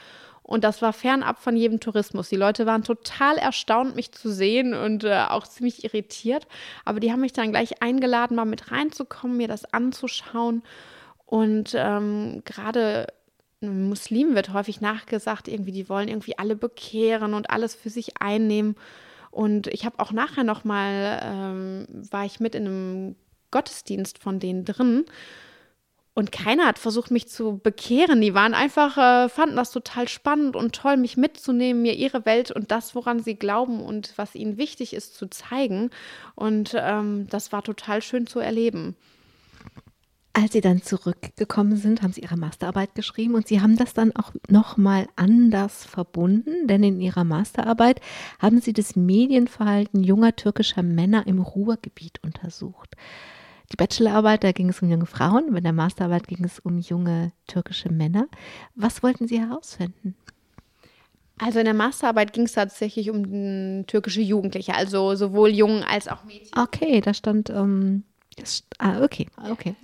Und das war fernab von jedem Tourismus. Die Leute waren total erstaunt, mich zu sehen und äh, auch ziemlich irritiert. Aber die haben mich dann gleich eingeladen, mal mit reinzukommen, mir das anzuschauen. Und ähm, gerade Muslimen wird häufig nachgesagt, irgendwie, die wollen irgendwie alle bekehren und alles für sich einnehmen. Und ich habe auch nachher noch mal, ähm, war ich mit in einem Gottesdienst von denen drin und keiner hat versucht, mich zu bekehren. Die waren einfach, äh, fanden das total spannend und toll, mich mitzunehmen, mir ihre Welt und das, woran sie glauben und was ihnen wichtig ist, zu zeigen. Und ähm, das war total schön zu erleben. Als Sie dann zurückgekommen sind, haben Sie Ihre Masterarbeit geschrieben und Sie haben das dann auch nochmal anders verbunden, denn in Ihrer Masterarbeit haben Sie das Medienverhalten junger türkischer Männer im Ruhrgebiet untersucht die Bachelorarbeit, da ging es um junge Frauen, bei der Masterarbeit ging es um junge türkische Männer. Was wollten Sie herausfinden? Also in der Masterarbeit ging es tatsächlich um türkische Jugendliche, also sowohl Jungen als auch Mädchen. Okay, da stand ähm, das, ah, okay, okay.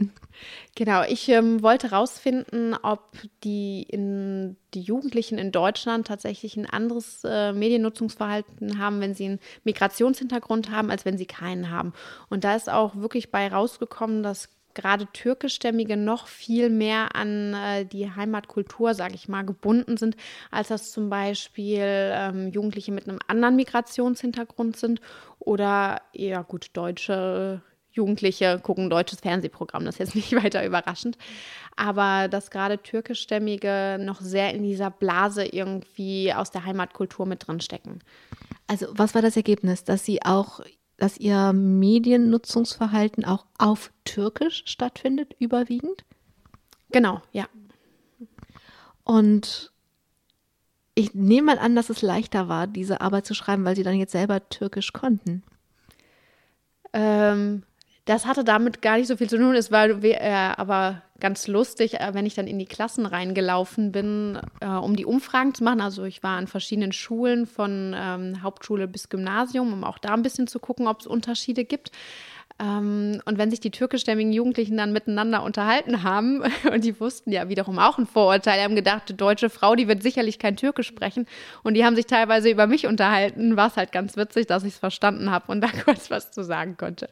Genau, ich ähm, wollte herausfinden, ob die, in, die Jugendlichen in Deutschland tatsächlich ein anderes äh, Mediennutzungsverhalten haben, wenn sie einen Migrationshintergrund haben, als wenn sie keinen haben. Und da ist auch wirklich bei rausgekommen, dass gerade türkischstämmige noch viel mehr an äh, die Heimatkultur, sage ich mal, gebunden sind, als das zum Beispiel ähm, Jugendliche mit einem anderen Migrationshintergrund sind oder eher gut deutsche Jugendliche gucken deutsches Fernsehprogramm, das ist jetzt nicht weiter überraschend. Aber dass gerade türkischstämmige noch sehr in dieser Blase irgendwie aus der Heimatkultur mit drin stecken. Also, was war das Ergebnis? Dass sie auch dass Ihr Mediennutzungsverhalten auch auf Türkisch stattfindet, überwiegend? Genau, ja. Und ich nehme mal an, dass es leichter war, diese Arbeit zu schreiben, weil Sie dann jetzt selber Türkisch konnten. Ähm, das hatte damit gar nicht so viel zu tun. Es war äh, aber ganz lustig, äh, wenn ich dann in die Klassen reingelaufen bin, äh, um die Umfragen zu machen. Also ich war an verschiedenen Schulen von ähm, Hauptschule bis Gymnasium, um auch da ein bisschen zu gucken, ob es Unterschiede gibt. Ähm, und wenn sich die türkischstämmigen Jugendlichen dann miteinander unterhalten haben, und die wussten ja wiederum auch ein Vorurteil, haben gedacht, die deutsche Frau, die wird sicherlich kein Türkisch sprechen. Und die haben sich teilweise über mich unterhalten, war es halt ganz witzig, dass ich es verstanden habe und da kurz was zu sagen konnte.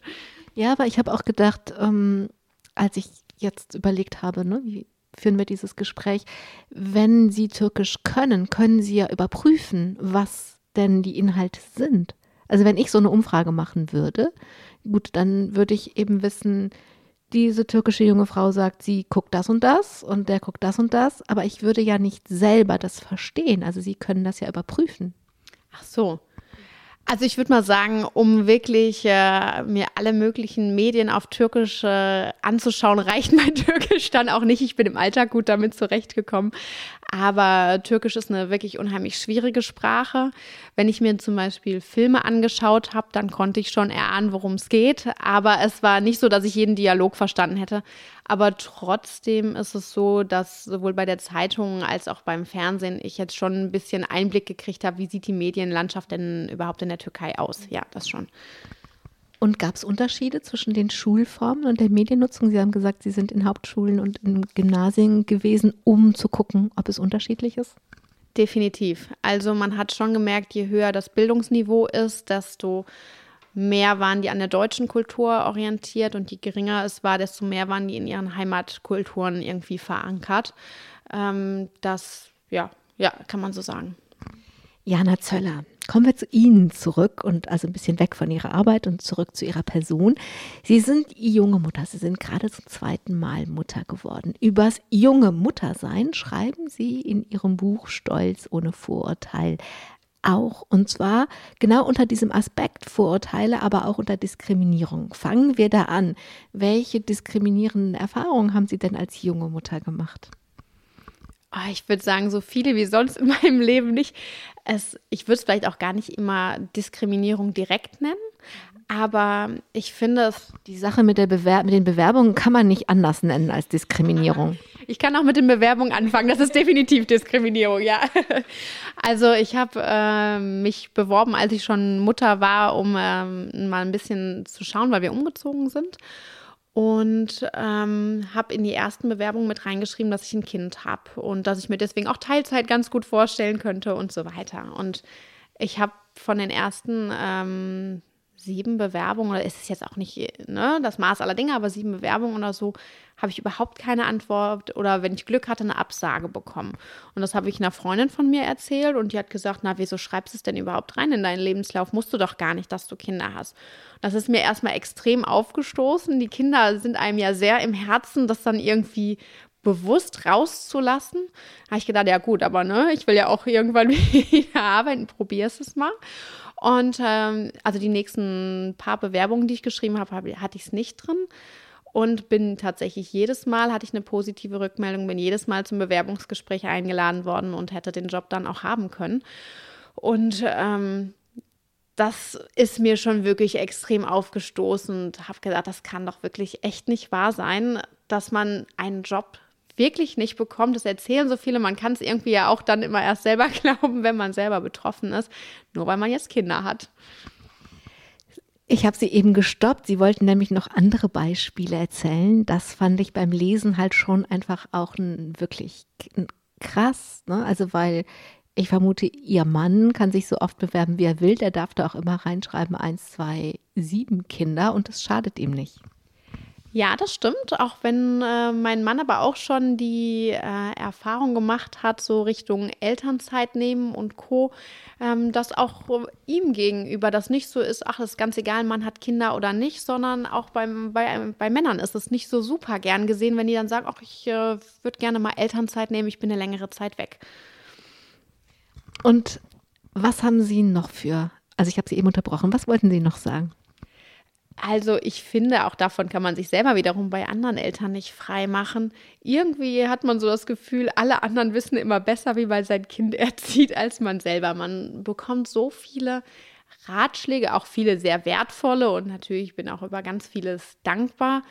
Ja, aber ich habe auch gedacht, ähm, als ich jetzt überlegt habe, ne, wie führen wir dieses Gespräch, wenn Sie Türkisch können, können Sie ja überprüfen, was denn die Inhalte sind. Also wenn ich so eine Umfrage machen würde, gut, dann würde ich eben wissen, diese türkische junge Frau sagt, sie guckt das und das und der guckt das und das, aber ich würde ja nicht selber das verstehen. Also Sie können das ja überprüfen. Ach so. Also ich würde mal sagen, um wirklich äh, mir alle möglichen Medien auf Türkisch äh, anzuschauen, reicht mein Türkisch dann auch nicht. Ich bin im Alltag gut damit zurechtgekommen. Aber Türkisch ist eine wirklich unheimlich schwierige Sprache. Wenn ich mir zum Beispiel Filme angeschaut habe, dann konnte ich schon erahnen, worum es geht. Aber es war nicht so, dass ich jeden Dialog verstanden hätte. Aber trotzdem ist es so, dass sowohl bei der Zeitung als auch beim Fernsehen ich jetzt schon ein bisschen Einblick gekriegt habe, wie sieht die Medienlandschaft denn überhaupt in der Türkei aus. Ja, das schon. Und gab es Unterschiede zwischen den Schulformen und der Mediennutzung? Sie haben gesagt, Sie sind in Hauptschulen und in Gymnasien gewesen, um zu gucken, ob es unterschiedlich ist. Definitiv. Also man hat schon gemerkt, je höher das Bildungsniveau ist, desto mehr waren die an der deutschen Kultur orientiert und je geringer es war, desto mehr waren die in ihren Heimatkulturen irgendwie verankert. Ähm, das, ja, ja, kann man so sagen. Jana Zöller, Kommen wir zu Ihnen zurück und also ein bisschen weg von Ihrer Arbeit und zurück zu Ihrer Person. Sie sind junge Mutter. Sie sind gerade zum zweiten Mal Mutter geworden. Übers junge Muttersein schreiben Sie in Ihrem Buch Stolz ohne Vorurteil auch. Und zwar genau unter diesem Aspekt Vorurteile, aber auch unter Diskriminierung. Fangen wir da an. Welche diskriminierenden Erfahrungen haben Sie denn als junge Mutter gemacht? Oh, ich würde sagen, so viele wie sonst in meinem Leben nicht. Es, ich würde es vielleicht auch gar nicht immer Diskriminierung direkt nennen, aber ich finde es. Die Sache mit, der Bewer mit den Bewerbungen kann man nicht anders nennen als Diskriminierung. Ich kann auch mit den Bewerbungen anfangen. Das ist definitiv Diskriminierung, ja. Also ich habe äh, mich beworben, als ich schon Mutter war, um ähm, mal ein bisschen zu schauen, weil wir umgezogen sind und ähm, habe in die ersten Bewerbungen mit reingeschrieben, dass ich ein Kind habe und dass ich mir deswegen auch Teilzeit ganz gut vorstellen könnte und so weiter. Und ich habe von den ersten ähm, sieben Bewerbungen, oder ist es jetzt auch nicht ne, das Maß aller Dinge, aber sieben Bewerbungen oder so, habe ich überhaupt keine Antwort oder wenn ich Glück hatte, eine Absage bekommen. Und das habe ich einer Freundin von mir erzählt und die hat gesagt, na, wieso schreibst du es denn überhaupt rein in deinen Lebenslauf? Musst du doch gar nicht, dass du Kinder hast. Das ist mir erstmal extrem aufgestoßen. Die Kinder sind einem ja sehr im Herzen, das dann irgendwie bewusst rauszulassen. Habe ich gedacht, ja gut, aber ne, ich will ja auch irgendwann wieder arbeiten, probier's es mal. Und ähm, also die nächsten paar Bewerbungen, die ich geschrieben habe, hatte ich es nicht drin. Und bin tatsächlich jedes Mal, hatte ich eine positive Rückmeldung, bin jedes Mal zum Bewerbungsgespräch eingeladen worden und hätte den Job dann auch haben können. Und ähm, das ist mir schon wirklich extrem aufgestoßen und habe gedacht, das kann doch wirklich echt nicht wahr sein, dass man einen Job wirklich nicht bekommt. Das erzählen so viele. Man kann es irgendwie ja auch dann immer erst selber glauben, wenn man selber betroffen ist, nur weil man jetzt Kinder hat. Ich habe sie eben gestoppt. Sie wollten nämlich noch andere Beispiele erzählen. Das fand ich beim Lesen halt schon einfach auch ein, wirklich krass. Ne? Also weil ich vermute, ihr Mann kann sich so oft bewerben, wie er will. Der darf da auch immer reinschreiben, eins, zwei, sieben Kinder und das schadet ihm nicht. Ja, das stimmt. Auch wenn äh, mein Mann aber auch schon die äh, Erfahrung gemacht hat, so Richtung Elternzeit nehmen und Co., ähm, dass auch ihm gegenüber das nicht so ist, ach, das ist ganz egal, man hat Kinder oder nicht, sondern auch beim, bei, bei Männern ist es nicht so super gern gesehen, wenn die dann sagen, ach, ich äh, würde gerne mal Elternzeit nehmen, ich bin eine längere Zeit weg. Und was haben Sie noch für, also ich habe Sie eben unterbrochen, was wollten Sie noch sagen? Also ich finde, auch davon kann man sich selber wiederum bei anderen Eltern nicht frei machen. Irgendwie hat man so das Gefühl, alle anderen wissen immer besser, wie man sein Kind erzieht, als man selber. Man bekommt so viele Ratschläge, auch viele sehr wertvolle und natürlich bin auch über ganz vieles dankbar.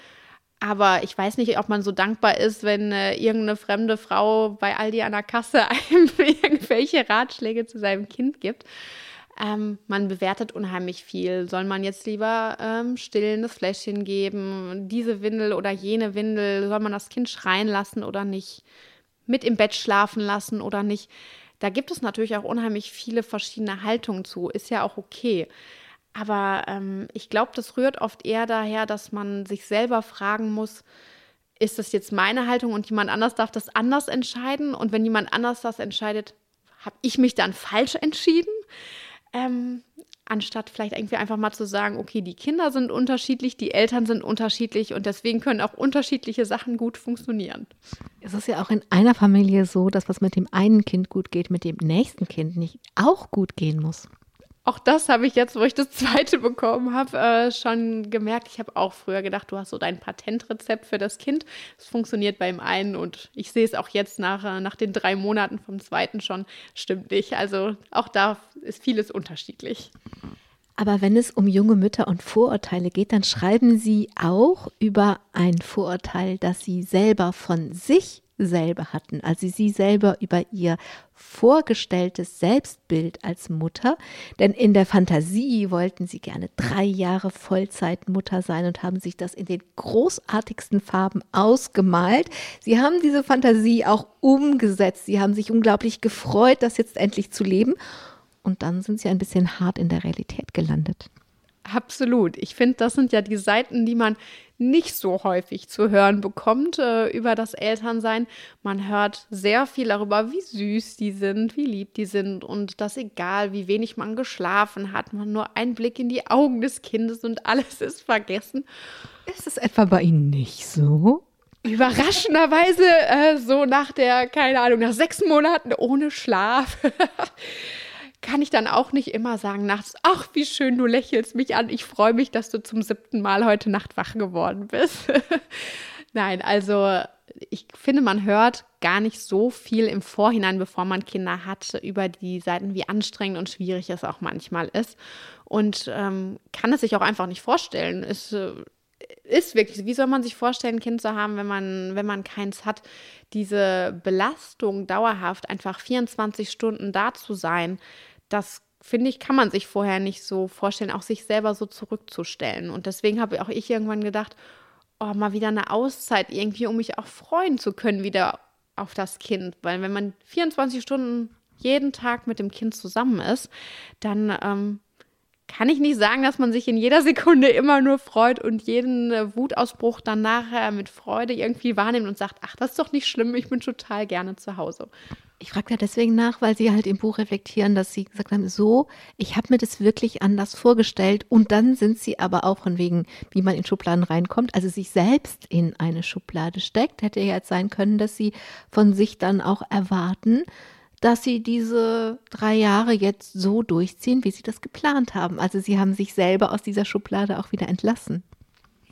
Aber ich weiß nicht, ob man so dankbar ist, wenn äh, irgendeine fremde Frau bei Aldi an der Kasse einem irgendwelche Ratschläge zu seinem Kind gibt. Ähm, man bewertet unheimlich viel. Soll man jetzt lieber ähm, stillendes Fläschchen geben, diese Windel oder jene Windel? Soll man das Kind schreien lassen oder nicht? Mit im Bett schlafen lassen oder nicht? Da gibt es natürlich auch unheimlich viele verschiedene Haltungen zu. Ist ja auch okay. Aber ähm, ich glaube, das rührt oft eher daher, dass man sich selber fragen muss, ist das jetzt meine Haltung und jemand anders darf das anders entscheiden? Und wenn jemand anders das entscheidet, habe ich mich dann falsch entschieden? Ähm, anstatt vielleicht irgendwie einfach mal zu sagen, okay, die Kinder sind unterschiedlich, die Eltern sind unterschiedlich und deswegen können auch unterschiedliche Sachen gut funktionieren. Es ist ja auch in einer Familie so, dass was mit dem einen Kind gut geht, mit dem nächsten Kind nicht auch gut gehen muss. Auch das habe ich jetzt, wo ich das zweite bekommen habe, äh, schon gemerkt. Ich habe auch früher gedacht, du hast so dein Patentrezept für das Kind. Es funktioniert beim einen und ich sehe es auch jetzt nach, äh, nach den drei Monaten vom zweiten schon, stimmt nicht. Also auch da ist vieles unterschiedlich. Aber wenn es um junge Mütter und Vorurteile geht, dann schreiben Sie auch über ein Vorurteil, das Sie selber von sich selber hatten, also sie selber über ihr vorgestelltes Selbstbild als Mutter, denn in der Fantasie wollten sie gerne drei Jahre Vollzeitmutter sein und haben sich das in den großartigsten Farben ausgemalt. Sie haben diese Fantasie auch umgesetzt, sie haben sich unglaublich gefreut, das jetzt endlich zu leben und dann sind sie ein bisschen hart in der Realität gelandet. Absolut. Ich finde, das sind ja die Seiten, die man nicht so häufig zu hören bekommt äh, über das Elternsein. Man hört sehr viel darüber, wie süß die sind, wie lieb die sind und dass egal, wie wenig man geschlafen hat, man nur einen Blick in die Augen des Kindes und alles ist vergessen. Ist es etwa bei Ihnen nicht so? Überraschenderweise äh, so nach der, keine Ahnung, nach sechs Monaten ohne Schlaf. kann ich dann auch nicht immer sagen nachts, ach, wie schön, du lächelst mich an. Ich freue mich, dass du zum siebten Mal heute Nacht wach geworden bist. Nein, also ich finde, man hört gar nicht so viel im Vorhinein, bevor man Kinder hat, über die Seiten, wie anstrengend und schwierig es auch manchmal ist. Und ähm, kann es sich auch einfach nicht vorstellen. Es äh, ist wirklich, wie soll man sich vorstellen, ein Kind zu haben, wenn man, wenn man keins hat? Diese Belastung dauerhaft, einfach 24 Stunden da zu sein, das finde ich, kann man sich vorher nicht so vorstellen, auch sich selber so zurückzustellen. Und deswegen habe auch ich irgendwann gedacht, oh, mal wieder eine Auszeit irgendwie, um mich auch freuen zu können wieder auf das Kind. Weil wenn man 24 Stunden jeden Tag mit dem Kind zusammen ist, dann ähm, kann ich nicht sagen, dass man sich in jeder Sekunde immer nur freut und jeden äh, Wutausbruch dann nachher mit Freude irgendwie wahrnimmt und sagt, ach, das ist doch nicht schlimm, ich bin total gerne zu Hause. Ich frage da deswegen nach, weil Sie halt im Buch reflektieren, dass Sie gesagt haben, so, ich habe mir das wirklich anders vorgestellt und dann sind Sie aber auch von wegen, wie man in Schubladen reinkommt, also sich selbst in eine Schublade steckt. Hätte ja jetzt sein können, dass Sie von sich dann auch erwarten, dass Sie diese drei Jahre jetzt so durchziehen, wie Sie das geplant haben. Also Sie haben sich selber aus dieser Schublade auch wieder entlassen.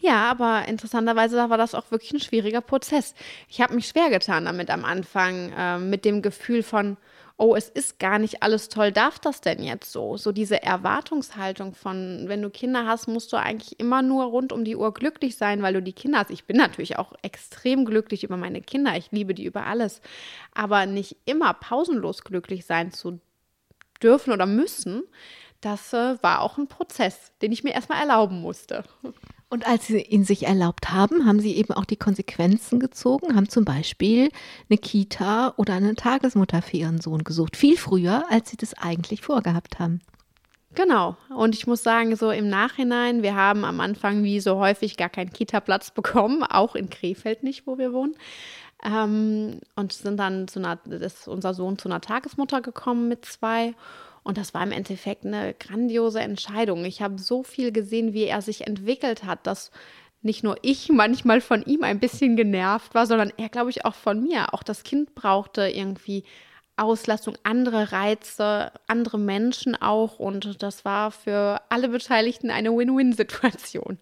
Ja, aber interessanterweise war das auch wirklich ein schwieriger Prozess. Ich habe mich schwer getan damit am Anfang, äh, mit dem Gefühl von, oh, es ist gar nicht alles toll, darf das denn jetzt so? So diese Erwartungshaltung von, wenn du Kinder hast, musst du eigentlich immer nur rund um die Uhr glücklich sein, weil du die Kinder hast. Ich bin natürlich auch extrem glücklich über meine Kinder, ich liebe die über alles, aber nicht immer pausenlos glücklich sein zu dürfen oder müssen, das äh, war auch ein Prozess, den ich mir erstmal erlauben musste. Und als sie ihn sich erlaubt haben, haben sie eben auch die Konsequenzen gezogen, haben zum Beispiel eine Kita oder eine Tagesmutter für ihren Sohn gesucht. Viel früher, als sie das eigentlich vorgehabt haben. Genau. Und ich muss sagen, so im Nachhinein, wir haben am Anfang wie so häufig gar keinen Kita-Platz bekommen, auch in Krefeld nicht, wo wir wohnen. Ähm, und sind dann zu einer, ist unser Sohn zu einer Tagesmutter gekommen mit zwei. Und das war im Endeffekt eine grandiose Entscheidung. Ich habe so viel gesehen, wie er sich entwickelt hat, dass nicht nur ich manchmal von ihm ein bisschen genervt war, sondern er, glaube ich, auch von mir. Auch das Kind brauchte irgendwie Auslastung, andere Reize, andere Menschen auch. Und das war für alle Beteiligten eine Win-Win-Situation.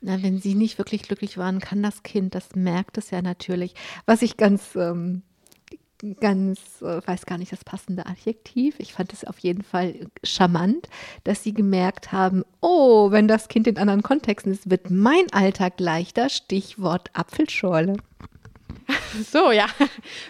Na, wenn sie nicht wirklich glücklich waren, kann das Kind, das merkt es ja natürlich. Was ich ganz ähm, ganz, äh, weiß gar nicht das passende Adjektiv. Ich fand es auf jeden Fall charmant, dass sie gemerkt haben, oh, wenn das Kind in anderen Kontexten ist, wird mein Alltag leichter. Stichwort Apfelschorle. So, ja.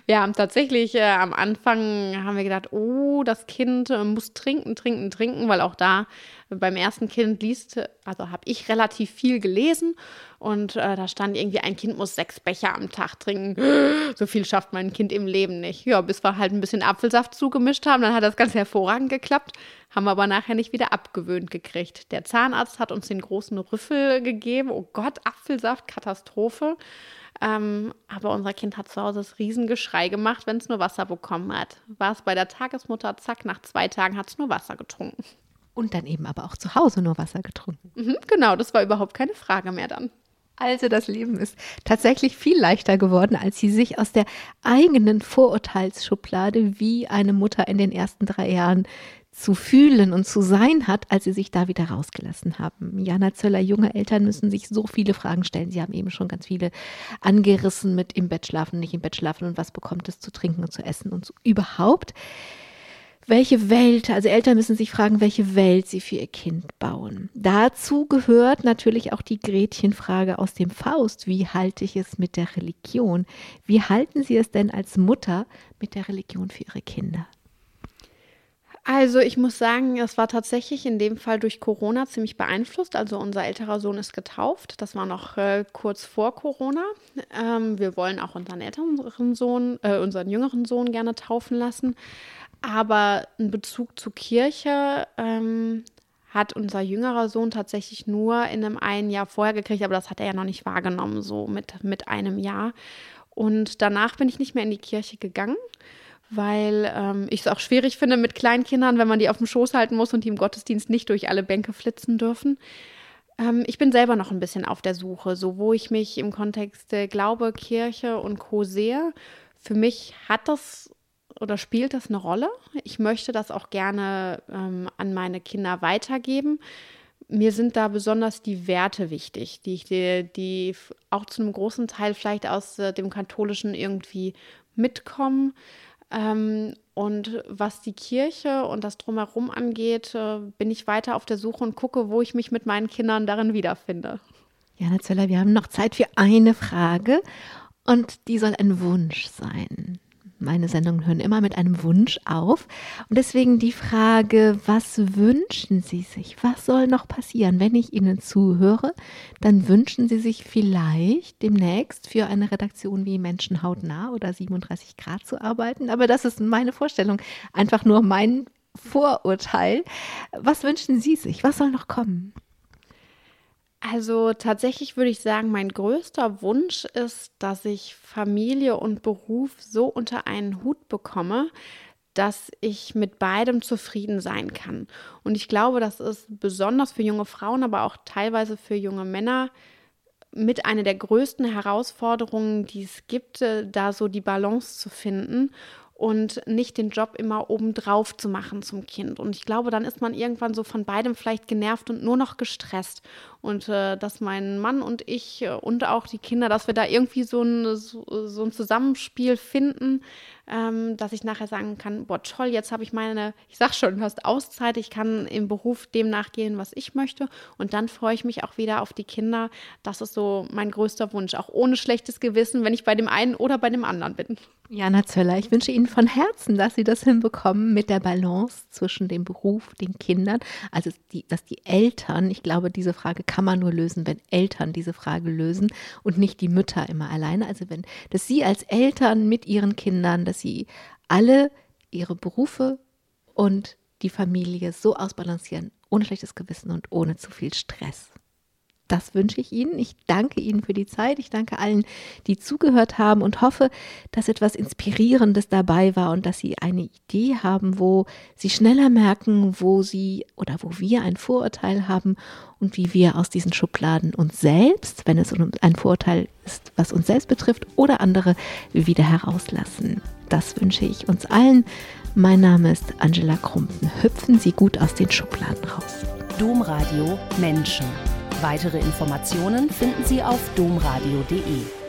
Wir haben tatsächlich äh, am Anfang haben wir gedacht, oh, das Kind äh, muss trinken, trinken, trinken, weil auch da beim ersten Kind liest, also habe ich relativ viel gelesen und äh, da stand irgendwie, ein Kind muss sechs Becher am Tag trinken. So viel schafft mein Kind im Leben nicht. Ja, bis wir halt ein bisschen Apfelsaft zugemischt haben, dann hat das ganz hervorragend geklappt, haben wir aber nachher nicht wieder abgewöhnt gekriegt. Der Zahnarzt hat uns den großen Rüffel gegeben. Oh Gott, Apfelsaft, Katastrophe. Ähm, aber unser Kind hat zu Hause das Riesengeschrei gemacht, wenn es nur Wasser bekommen hat. War es bei der Tagesmutter, zack, nach zwei Tagen hat es nur Wasser getrunken. Und dann eben aber auch zu Hause nur Wasser getrunken. Mhm, genau, das war überhaupt keine Frage mehr dann. Also das Leben ist tatsächlich viel leichter geworden, als sie sich aus der eigenen Vorurteilsschublade wie eine Mutter in den ersten drei Jahren zu fühlen und zu sein hat, als sie sich da wieder rausgelassen haben. Jana Zöller, junge Eltern müssen sich so viele Fragen stellen. Sie haben eben schon ganz viele angerissen mit im Bett schlafen, nicht im Bett schlafen und was bekommt es zu trinken und zu essen und so überhaupt. Welche Welt, also Eltern müssen sich fragen, welche Welt sie für ihr Kind bauen. Dazu gehört natürlich auch die Gretchenfrage aus dem Faust. Wie halte ich es mit der Religion? Wie halten Sie es denn als Mutter mit der Religion für Ihre Kinder? Also ich muss sagen, es war tatsächlich in dem Fall durch Corona ziemlich beeinflusst. Also unser älterer Sohn ist getauft. Das war noch äh, kurz vor Corona. Ähm, wir wollen auch unseren älteren Sohn, äh, unseren jüngeren Sohn gerne taufen lassen. Aber einen Bezug zur Kirche ähm, hat unser jüngerer Sohn tatsächlich nur in einem einen Jahr vorher gekriegt, aber das hat er ja noch nicht wahrgenommen, so mit, mit einem Jahr. Und danach bin ich nicht mehr in die Kirche gegangen weil ähm, ich es auch schwierig finde mit Kleinkindern, wenn man die auf dem Schoß halten muss und die im Gottesdienst nicht durch alle Bänke flitzen dürfen. Ähm, ich bin selber noch ein bisschen auf der Suche, so wo ich mich im Kontext der Glaube, Kirche und Co. sehe. Für mich hat das oder spielt das eine Rolle. Ich möchte das auch gerne ähm, an meine Kinder weitergeben. Mir sind da besonders die Werte wichtig, die ich die, die auch zu einem großen Teil vielleicht aus äh, dem Katholischen irgendwie mitkommen. Ähm, und was die Kirche und das Drumherum angeht, äh, bin ich weiter auf der Suche und gucke, wo ich mich mit meinen Kindern darin wiederfinde. Jana Zöller, wir haben noch Zeit für eine Frage und die soll ein Wunsch sein meine Sendungen hören immer mit einem Wunsch auf. Und deswegen die Frage, was wünschen Sie sich? Was soll noch passieren? Wenn ich Ihnen zuhöre, dann wünschen Sie sich vielleicht demnächst für eine Redaktion wie Menschen hautnah oder 37 Grad zu arbeiten. Aber das ist meine Vorstellung, einfach nur mein Vorurteil. Was wünschen Sie sich? Was soll noch kommen? Also tatsächlich würde ich sagen, mein größter Wunsch ist, dass ich Familie und Beruf so unter einen Hut bekomme, dass ich mit beidem zufrieden sein kann. Und ich glaube, das ist besonders für junge Frauen, aber auch teilweise für junge Männer mit einer der größten Herausforderungen, die es gibt, äh, da so die Balance zu finden und nicht den Job immer obendrauf zu machen zum Kind. Und ich glaube, dann ist man irgendwann so von beidem vielleicht genervt und nur noch gestresst. Und äh, dass mein Mann und ich äh, und auch die Kinder, dass wir da irgendwie so ein, so, so ein Zusammenspiel finden, ähm, dass ich nachher sagen kann, boah, toll, jetzt habe ich meine, ich sag schon, du hast Auszeit, ich kann im Beruf dem nachgehen, was ich möchte. Und dann freue ich mich auch wieder auf die Kinder. Das ist so mein größter Wunsch, auch ohne schlechtes Gewissen, wenn ich bei dem einen oder bei dem anderen bin. Jana Zöller, ich wünsche Ihnen von Herzen, dass Sie das hinbekommen mit der Balance zwischen dem Beruf, den Kindern, also die, dass die Eltern, ich glaube, diese Frage kann man nur lösen, wenn Eltern diese Frage lösen und nicht die Mütter immer alleine. Also wenn, dass Sie als Eltern mit Ihren Kindern, dass Sie alle Ihre Berufe und die Familie so ausbalancieren, ohne schlechtes Gewissen und ohne zu viel Stress. Das wünsche ich Ihnen. Ich danke Ihnen für die Zeit. Ich danke allen, die zugehört haben und hoffe, dass etwas Inspirierendes dabei war und dass Sie eine Idee haben, wo Sie schneller merken, wo Sie oder wo wir ein Vorurteil haben und wie wir aus diesen Schubladen uns selbst, wenn es ein Vorurteil ist, was uns selbst betrifft oder andere, wieder herauslassen. Das wünsche ich uns allen. Mein Name ist Angela Krumpen. Hüpfen Sie gut aus den Schubladen raus. Domradio Menschen. Weitere Informationen finden Sie auf domradio.de.